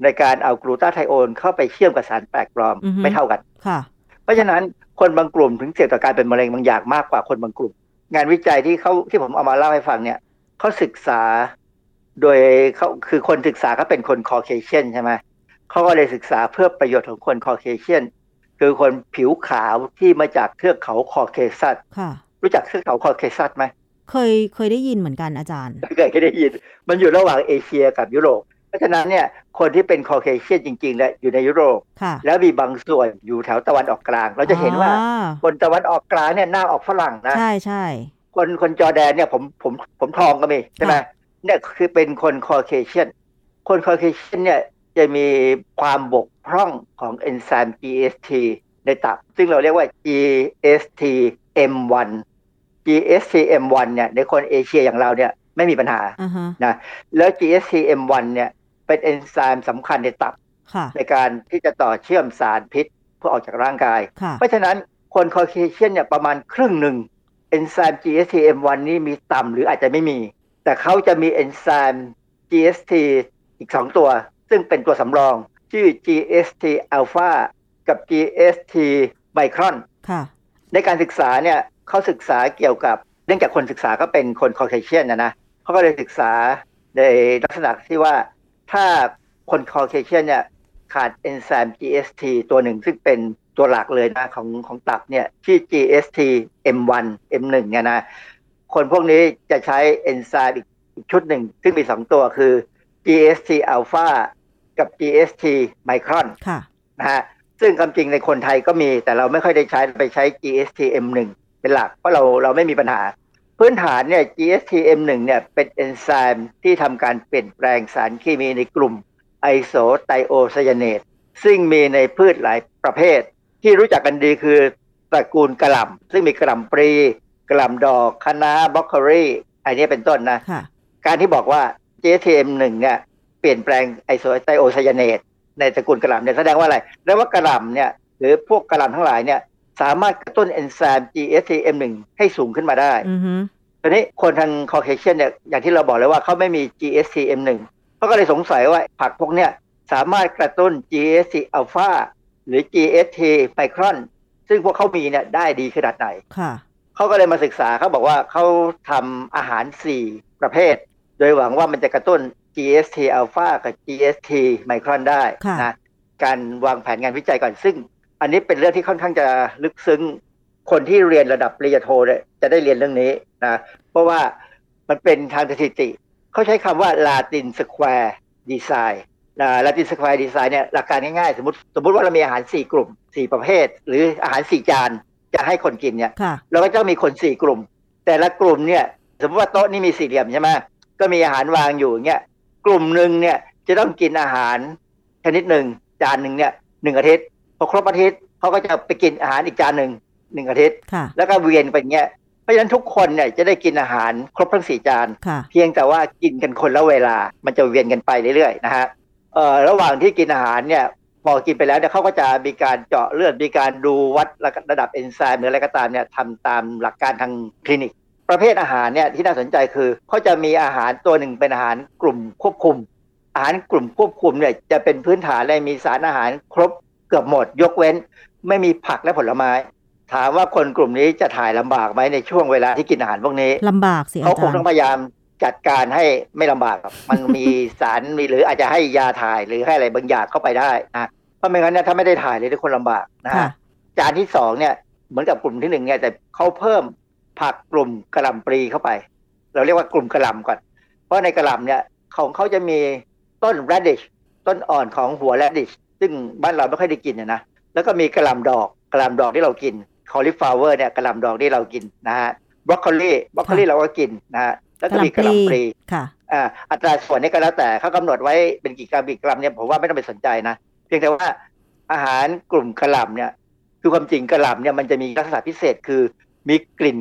ในการเอากลูตาไทโอนเข้าไปเชื่อมกับสารแปลกปลอมอือฮึไม่เท่ากันค่ะ เพราะฉะนั้นคนบางกลุ่มถึงเสี่ยงต่อการเป็นมะเร็งบางอย่างมากกว่าคนบางกลุ่ม งานวิจัยที่เขาที่ผมเอามาเล่าให้ฟังเนี่ย เขาศึกษาโดยเขาคือคนศึกษาเขาเป็นคนคอเคเชียนใช่ไหมเขาก็เลยศึกษาเพื่อประโยชน์ของคนคอเคเชียน คือคนผิวขาวที่มาจากเทือกเขาคอเคซัสค่ะรู้จักเทือกเขาคอเคซัสไหมเคยเคยได้ยินเหมือนกันอาจารย์เคยได้ยิน มันอยู่ระหว่างเอเชียกับยุโรป เพราะฉะนั้นเนี่ยคนที่เป็น Caucasian จริงๆเนี่ยอยู่ในยุโรปค่ะแล้วมีบางส่วนอยู่แถวตะวันออกกลาง เราจะเห็นว่าอ่คนตะวันออกกลางเนี่ยหน้าออกฝรั่งนะใช่ใช่ คนคนจอร์แดนเนี่ยผมผมผมทองก็มีใช่ไหมค่ะเนี่ยคือเป็นคน Caucasian คนคอเคเชียนเนี่ยจะมีความบกพร่องของเอนไซม์ GST ในตับ ซึ่งเราเรียกว่า GST M1 GST M1 เนี่ยในคนเอเชียอย่างเราเนี่ยไม่มีปัญหาอ่าฮะแล้ว GST M1 เนี่ยเป็นเอนไซม์สำคัญในตับค่ะในการที่จะต่อเชื่อมสารพิษเพื่อออกจากร่างกายค่ะเพราะฉะนั้นคนคอเคเชียนเนี่ยประมาณครึ่งหนึ่งเอนไซม์ GST-M1 นี่มีต่ำหรืออาจจะไม่มี แต่เขาจะมีเอนไซม์ GST อีก 2 ตัว ซึ่งเป็นตัวสำรอง ชื่อ GST alpha กับ GST micron ค่ะ ในการศึกษาเนี่ยเขาศึกษาเกี่ยวกับเนื่องจากคนศึกษาก็เป็นคนคอเคเชียนนะนะเขาก็เลยศึกษาในลักษณะที่ว่าถ้าคนคอเคเชียนเนี่ยขาดเอนไซม์ GST ตัวหนึ่งซึ่งเป็น ตัวหลักเลยนะของของตับเนี่ยที่ GST M1 M1 เนี่ยนะ คนพวกนี้จะใช้เอนไซม์อีกอีกชุดหนึ่ง ซึ่งมีสองตัวคือ GST alpha กับ GST micron ค่ะนะฮะซึ่งคำจริงในคนไทยก็มี แต่เราไม่ค่อยได้ใช้ไปใช้ GSTM1 เป็นหลัก เพราะเราเราไม่มีปัญหา พื้นฐานเนี่ย GSTM1 เนี่ยเป็นเอนไซม์ที่ทำการเปลี่ยนแปลงสารเคมีในกลุ่มไอโซไตโอไซยาเนตซึ่งมีในพืชหลายประเภท ที่รู้จักกันดีคือตระกูลกระหล่ำซึ่งมีกระหล่ำปลีกระหล่ำดอกคะน้าบล็อกโครีอันนี้เป็นต้นนะค่ะการที่บอกว่า JTM1 เนี่ยเปลี่ยนแปลงไอโซไตโอไซยาเนตในตระกูลกระหล่ำเนี่ยแสดงว่าอะไรแสดงว่ากระหล่ำเนี่ยหรือพวกกระหล่ำทั้งหลายเนี่ยสามารถกระตุ้นเอนไซม์ GSTM1 ให้สูงขึ้นมาได้อือฮึทีนี้คนทางคอเคเชียนเนี่ยอย่างที่เราบอกเลยว่าเขาไม่มี GSTM1 เขาก็เลยสงสัยว่าผักพวกเนี้ยสามารถกระตุ้น GST alpha หรือ GST micron ซึ่งพวกเขามีเนี่ยได้ดีขนาดไหนค่ะเขาก็เลยมาศึกษาเขาบอกว่าเขาทำอาหาร 4 ประเภท โดยหวังว่ามันจะกระตุ้น GST alpha กับ GST micron ได้ค่ะนะการวางแผนงานวิจัยก่อนซึ่ง อันนี้เป็นเรื่องที่ค่อนข้างจะลึกซึ้ง คนที่เรียนระดับปริญญาโทเนี่ยจะได้เรียนเรื่องนี้นะเพราะว่ามันเป็นทางสถิติ เขาใช้คำว่า Latin Square Design นะลาติน สควร์ดีไซน์เนี่ยหลักการง่ายๆ สมมติสมมติว่าเรามีอาหาร 4 กลุ่ม 4 ประเภท หรืออาหาร 4 จานจะให้คนกินเนี่ยค่ะเราก็จะมีคนสี่กลุ่ม แต่ละกลุ่มเนี่ยสมมติว่าโต๊ะนี่มีสี่เหลี่ยมใช่ไหมก็มีอาหารวางอยู่อย่างเงี้ยกลุ่มหนึ่งเนี่ยจะต้องกินอาหารชนิดหนึ่งจานหนึ่งเนี่ยหนึ่งอาทิตย์พอครบอาทิตย์เขาก็จะไปกินอาหารอีกจานหนึ่งหนึ่งอาทิตย์ค่ะแล้วก็เวียนไปอย่างเงี้ยเพราะฉะนั้นทุกคนเนี่ยจะได้กินอาหารครบทั้งสี่จานค่ะเพียงแต่ว่ากินกันคนละเวลามันจะเวียนกันไปเรื่อยๆนะฮะ เอ่อระหว่างที่กินอาหารเนี่ยพอกินไปแล้วเนี่ยเขาก็จะมีการเจาะเลือดมีการดูวัดระดับเอนไซม์หรืออะไรก็ตามเนี่ยทำตามหลักการทางคลินิก ประเภทอาหารเนี่ยที่น่าสนใจคือเขาจะมีอาหารตัวหนึ่งเป็นอาหารกลุ่มควบคุม อาหารกลุ่มควบคุมเนี่ยจะเป็นพื้นฐานและมีสารอาหารครบเกือบหมด ยกเว้น ไม่มีผักและผลไม้ ถามว่าคนกลุ่มนี้จะถ่ายลำบากไหมในช่วงเวลาที่กินอาหารพวกนี้ลำบากสิอาเขาคจางรต้องย์พยายาม จัดการให้ไม่ลำบากครับมันมีสารมีหรืออาจจะให้ยาถ่ายหรือให้อะไรบางอย่างเข้าไปได้นะเพราะไม่งั้นเนี่ยถ้าไม่ได้ถ่ายเลยทุกคนลำบากนะค่ะฮะจานที่สองเนี่ยเหมือนกับกลุ่มที่หนึ่งเนี่ยแต่เขาเพิ่มผักกลุ่มกระหล่ำปลีเข้าไป เราเรียกว่ากลุ่มกระหล่ำก่อน เพราะในกระหล่ำเนี่ยของเขาจะมีต้น radish ต้นอ่อนของหัว radish ซึ่งบ้านเราไม่ค่อยได้กินนะแล้วก็มีกระหล่ำดอกกระหล่ำดอกที่เรากิน cauliflower เนี่ยกระหล่ำดอกที่เรากินนะฮะ broccoli broccoli เราก็กินนะฮะ แล้วก็มีกระหล่ำปลีค่ะอ่าอัตราส่วนนี้ก็แล้วแต่เขากำหนดไว้เป็นกี่กรัมกี่กรัมเนี่ยผมว่าไม่ต้องไปสนใจนะเพียงแต่ว่าอาหารกลุ่มกระหล่ำเนี่ยคือความจริงกระหล่ำเนี่ยมันจะมีลักษณะพิเศษคือมีกลิ่น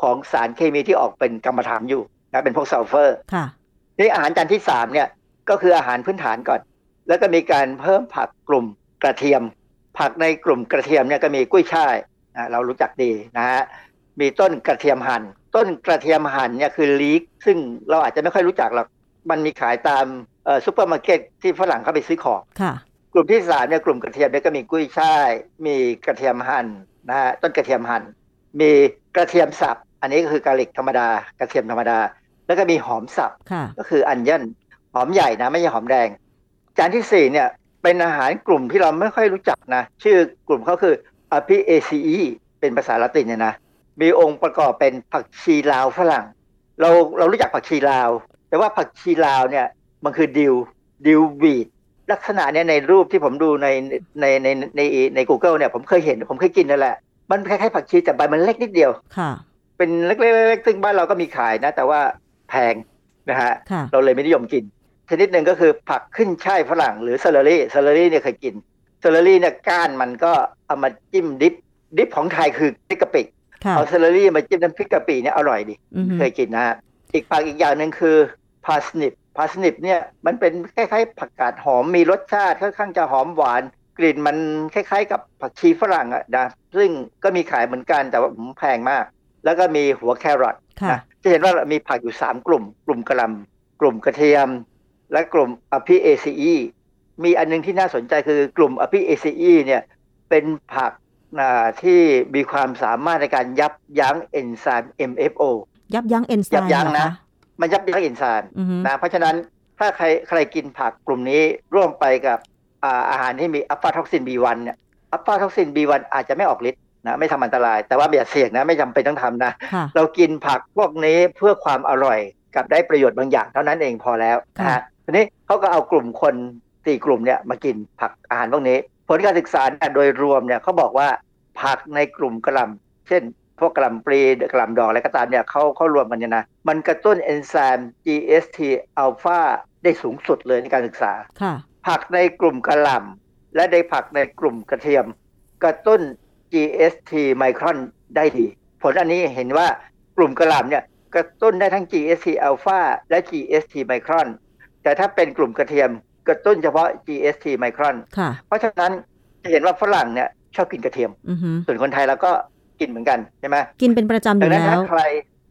ของสารเคมีที่ออกเป็นกรรมฐานอยู่นะเป็นพวกซัลเฟอร์ค่ะนี่อาหารจานที่สามเนี่ยก็คืออาหารพื้นฐานก่อน แล้วก็มีการเพิ่มผักกลุ่มกระเทียม ผักในกลุ่มกระเทียมเนี่ยก็มีกุ้ยช่ายอ่าเรารู้จักดีนะฮะมีต้นกระเทียมหั่น ต้นกระเทียมหั่นเนี่ยคือ leek ซึ่งเราอาจจะไม่ค่อยรู้จักหรอกมันมีขายตามเอ่อซูเปอร์มาร์เก็ตที่ฝรั่งเข้าไปซื้อของค่ะ กลุ่มที่สามเนี่ยกลุ่มกระเทียมเนี่ยก็มีกุ้ยช่าย มีกระเทียมหั่นนะฮะต้นกระเทียมหั่นมีกระเทียมสับ อันนี้ก็คือกะหรี่ธรรมดากระเทียมธรรมดา แล้วก็มีหอมสับค่ะก็คือ onion หอมใหญ่นะไม่ใช่หอมแดง จานที่สี่เนี่ยเป็นอาหารกลุ่มที่เราไม่ค่อยรู้จักนะ ชื่อกลุ่มเขาคือ Apiaceae เป็นภาษาละตินเนี่ยนะ มีองค์ประกอบเป็นผักชีลาวฝรั่ง เราเรารู้จักผักชีลาว แต่ว่าผักชีลาวเนี่ยมันคือดิวดิววีดลักษณะเนี่ยในรูปที่ผมดูในในในในใน Google เนี่ยผมเคยเห็นผมเคยกินนั่นแหละ มันคล้ายๆผักชีแต่ใบมันเล็กนิดเดียวค่ะ เป็นเล็กๆซึ่งบ้านเราก็มีขายนะ แต่ว่าแพงนะฮะค่ะเราเลยไม่นิยมกิน ชนิดหนึ่งก็คือผักขึ้นช่ายฝรั่งหรือ celery celery เนี่ยเคยกิน celery เนี่ยก้านมันก็เอามาจิ้ม dip dip ของไทยคือพริกกะปิค่ะ เอา celery มาจิ้มน้ำพริกกะปิเนี่ยอร่อยดีอือฮึเคยกินนะฮะอีกผักอีกอย่างหนึ่งคือ parsnip parsnip เนี่ยมันเป็นคล้ายๆ ผักกาดหอมมีรสชาติค่อนข้างจะหอมหวาน กลิ่นมันคล้ายๆ กับผักชีฝรั่งอะนะซึ่งก็มีขายเหมือนกันแต่ว่าผมแพงมาก แล้วก็มีหัวแครอทค่ะนะจะเห็นว่ามีผักอยู่ 3 กลุ่ม กลุ่มกะหล่ำกลุ่มกระเทียม และกลุ่ม Apiaceae มีอันหนึ่งที่น่าสนใจคือกลุ่ม Apiaceae เนี่ยเป็นผักอ่า ที่มีความสามารถในการยับยั้งเอนไซม์ MFO ยับยั้งเอนไซม์ยับยั้งเหรอนะคะมันยับยั้งเอนไซม์อือฮึนะ เพราะฉะนั้นถ้าใครใครกินผักกลุ่มนี้ร่วมไปกับอ่าอาหารที่มีอะฟลาท็อกซิน B1 เนี่ยอะฟลาท็อกซิน B1 อาจจะไม่ออกฤทธิ์นะไม่ทำอันตราย แต่ว่าอย่าเสี่ยงนะไม่จำเป็นต้องทำนะค่ะเรากินผักพวกนี้เพื่อความอร่อยกับได้ประโยชน์บางอย่างเท่านั้นเองพอแล้วนะค่ะฮะทีนี้เขาก็เอากลุ่มคนสี่กลุ่มเนี่ยมากินผักอาหารพวกนี้ ผลการศึกษาเนี่ยโดยรวมเนี่ยเขาบอกว่า ผักในกลุ่มกระหลำเช่น พวกกระหลำปลีกระหลำดอกอะไรก็ตามเนี่ยเขาเขารวมกันเนี่ยนะ มันกระตุ้นเอนไซม์ GST อัลฟาได้สูงสุดเลยในการศึกษาค่ะผักในกลุ่มกระหล่ำและในผักในกลุ่มกระเทียม กระตุ้น GST ไมครอนได้ดี ผลอันนี้เห็นว่ากลุ่มกระหล่ำเนี่ยกระตุ้นได้ทั้ง GST อัลฟาและ GST ไมครอน แต่ถ้าเป็นกลุ่มกระเทียม กระตุ้นเฉพาะ GST ไมครอนค่ะเพราะฉะนั้นจะเห็นว่าฝรั่งเนี่ย ชอบกินกระเทียมอือฮึส่วนคนไทยเราก็กินเหมือนกันใช่ไหมกินเป็นประจำอดัยู่งนั้นแล้ถ้าวใคร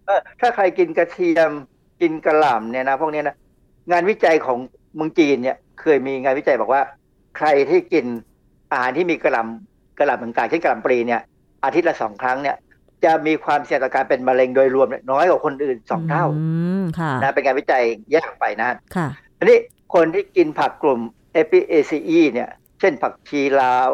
เออถ้าใครกินกระเทียมกินกระหล่ำเนี่ยนะพวกเนี้ยนะงานวิจัยของเมืองจีนเนี่ย เคยมีงานวิจัยบอกว่า ใครที่กินอาหารที่มีกระหล่ำกระหล่ำต่างๆเช่นกระหล่ำปลีเนี่ย อาทิตย์ละสองครั้งเนี่ยจะมีความเสี่ยงต่อการเป็นมะเร็งโดยรวมเนี่ยน้อยกว่าคนอื่นสองเท่าอืมค่ะนะเป็นงานวิจัยแยกออกไปนะค่ะอันนี้คนที่กินผักกลุ่ม Apiaceae เนี่ย เช่นผักชีลาว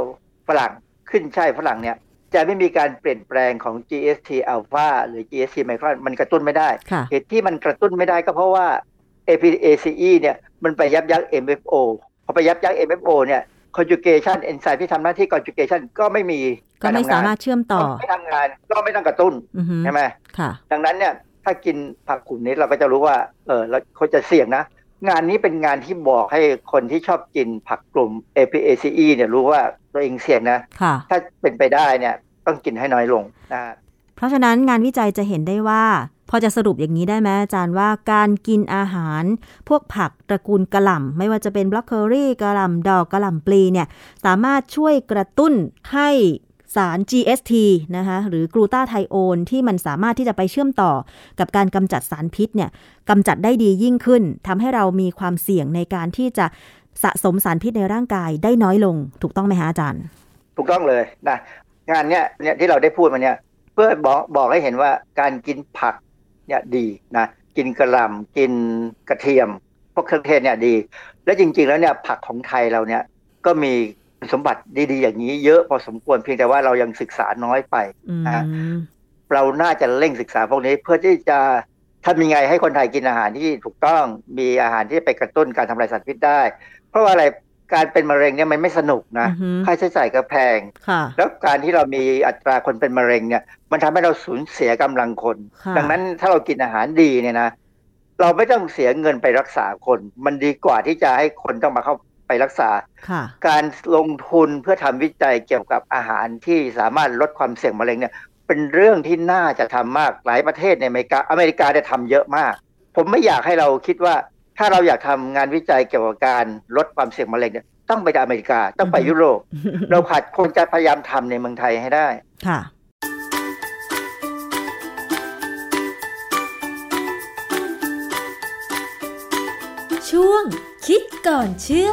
ฝรั่ง ขึ้นช่ายฝรั่งเนี่ยจะไม่มีการเปลี่ยนแปลงของ GST alpha หรือ GST micron มันกระตุ้นไม่ได้ค่ะเหตุที่มันกระตุ้นไม่ได้ก็เพราะว่า Apiaceae เนี่ยมันไปยับยั้ง MFO พอไปยับยั้ง MFO เนี่ย conjugation enzyme ที่ทำหน้าที่ conjugation ก็ไม่มีก็ไม่สามารถเชื่อมต่อก็ไม่ทำงานก็ไม่ต้องกระตุ้นอือฮึใช่ไหมค่ะดังนั้นเนี่ยถ้ากินผักกลุ่มนี้เราก็จะรู้ว่าเออเราเขาจะเสี่ยงนะ งานนี้เป็นงานที่บอกให้คนที่ชอบกินผักกลุ่ม Apiaceae เนี่ยรู้ว่าตัวเองเสี่ยงนะค่ะถ้าเป็นไปได้เนี่ยต้องกินให้น้อยลงนะฮะเพราะฉะนั้นงานวิจัยจะเห็นได้ว่า พอจะสรุปอย่างนี้ได้ไหมอาจารย์ว่าการกินอาหาร พวกผักตระกูลกะหล่ำ ไม่ว่าจะเป็นบล็อกเคอรี่กระหล่ำดอกกระหล่ำปลีเนี่ย สามารถช่วยกระตุ้นให้ สาร GST นะคะหรือกลูตาไทโอนที่มันสามารถที่จะไปเชื่อมต่อกับการกำจัดสารพิษเนี่ยกำจัดได้ดียิ่งขึ้นทำให้เรามีความเสี่ยงในการที่จะสะสมสารพิษในร่างกายได้น้อยลง ถูกต้องไหมคะอาจารย์ ถูกต้องเลยนะงานเนี้ยเนี่ยที่เราได้พูดมาเนี่ยเพื่อบอกบอกให้เห็นว่าการกินผักเนี่ยดีนะกินกระหล่ำกินกระเทียม พวกเครื่องเทศเนี่ยดี และจริงๆแล้วเนี่ยผักของไทยเราเนี่ยก็มี สมบัติดีๆอย่างนี้เยอะพอสมควรเพียงแต่ว่าเรายังศึกษาน้อยไปอืมอ่าเราน่าจะเร่งศึกษาพวกนี้เพื่อที่จะทำยังไงให้คนไทยกินอาหารที่ถูกต้องมีอาหารที่ไปกระตุ้นการทำลายสารพิษได้ เพราะว่าอะไรการเป็นมะเร็งเนี่ยมันไม่สนุกนะอือฮึค่าใช้จ่ายก็แพงค่ะแล้วการที่เรามีอัตราคนเป็นมะเร็งเนี่ย มันทำให้เราสูญเสียกำลังคนค่ะดังนั้นถ้าเรากินอาหารดีเนี่ยนะ เราไม่ต้องเสียเงินไปรักษาคน มันดีกว่าที่จะให้คนต้องมาเข้า ไปรักษาค่ะการลงทุนเพื่อทำวิจัยเกี่ยวกับอาหารที่สามารถลดความเสี่ยงมะเร็งเนี่ยเป็นเรื่องที่น่าจะทำมากหลายประเทศในอเมริกาอเมริกาได้ทำเยอะมาก ผมไม่อยากให้เราคิดว่า ถ้าเราอยากทำงานวิจัยเกี่ยวกับการลดความเสี่ยงมะเร็งเนี่ยต้องไปอเมริกาต้องไปอือฮึยุโรป เราขาดคนจะพยายามทำในเมืองไทยให้ได้ค่ะช่วงคิดก่อนเชื่อ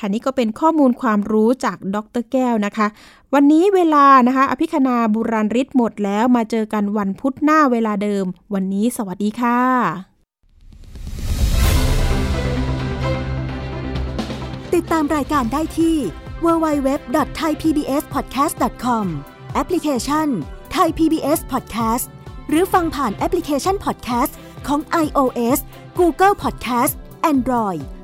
ค่ะนี่ก็เป็นข้อมูลความรู้จากดรแก้วนะคะ วันนี้เวลานะคะ อภิคณาบุราริศหมดแล้วมาเจอกันวันพุธหน้าเวลาเดิม วันนี้สวัสดีค่ะ ติดตามรายการได้ที่ www.thaipbspodcast.com แอปพลิเคชัน Thai PBS Podcast หรือฟังผ่านแอปพลิเคชัน Podcast ของ iOS Google Podcast Android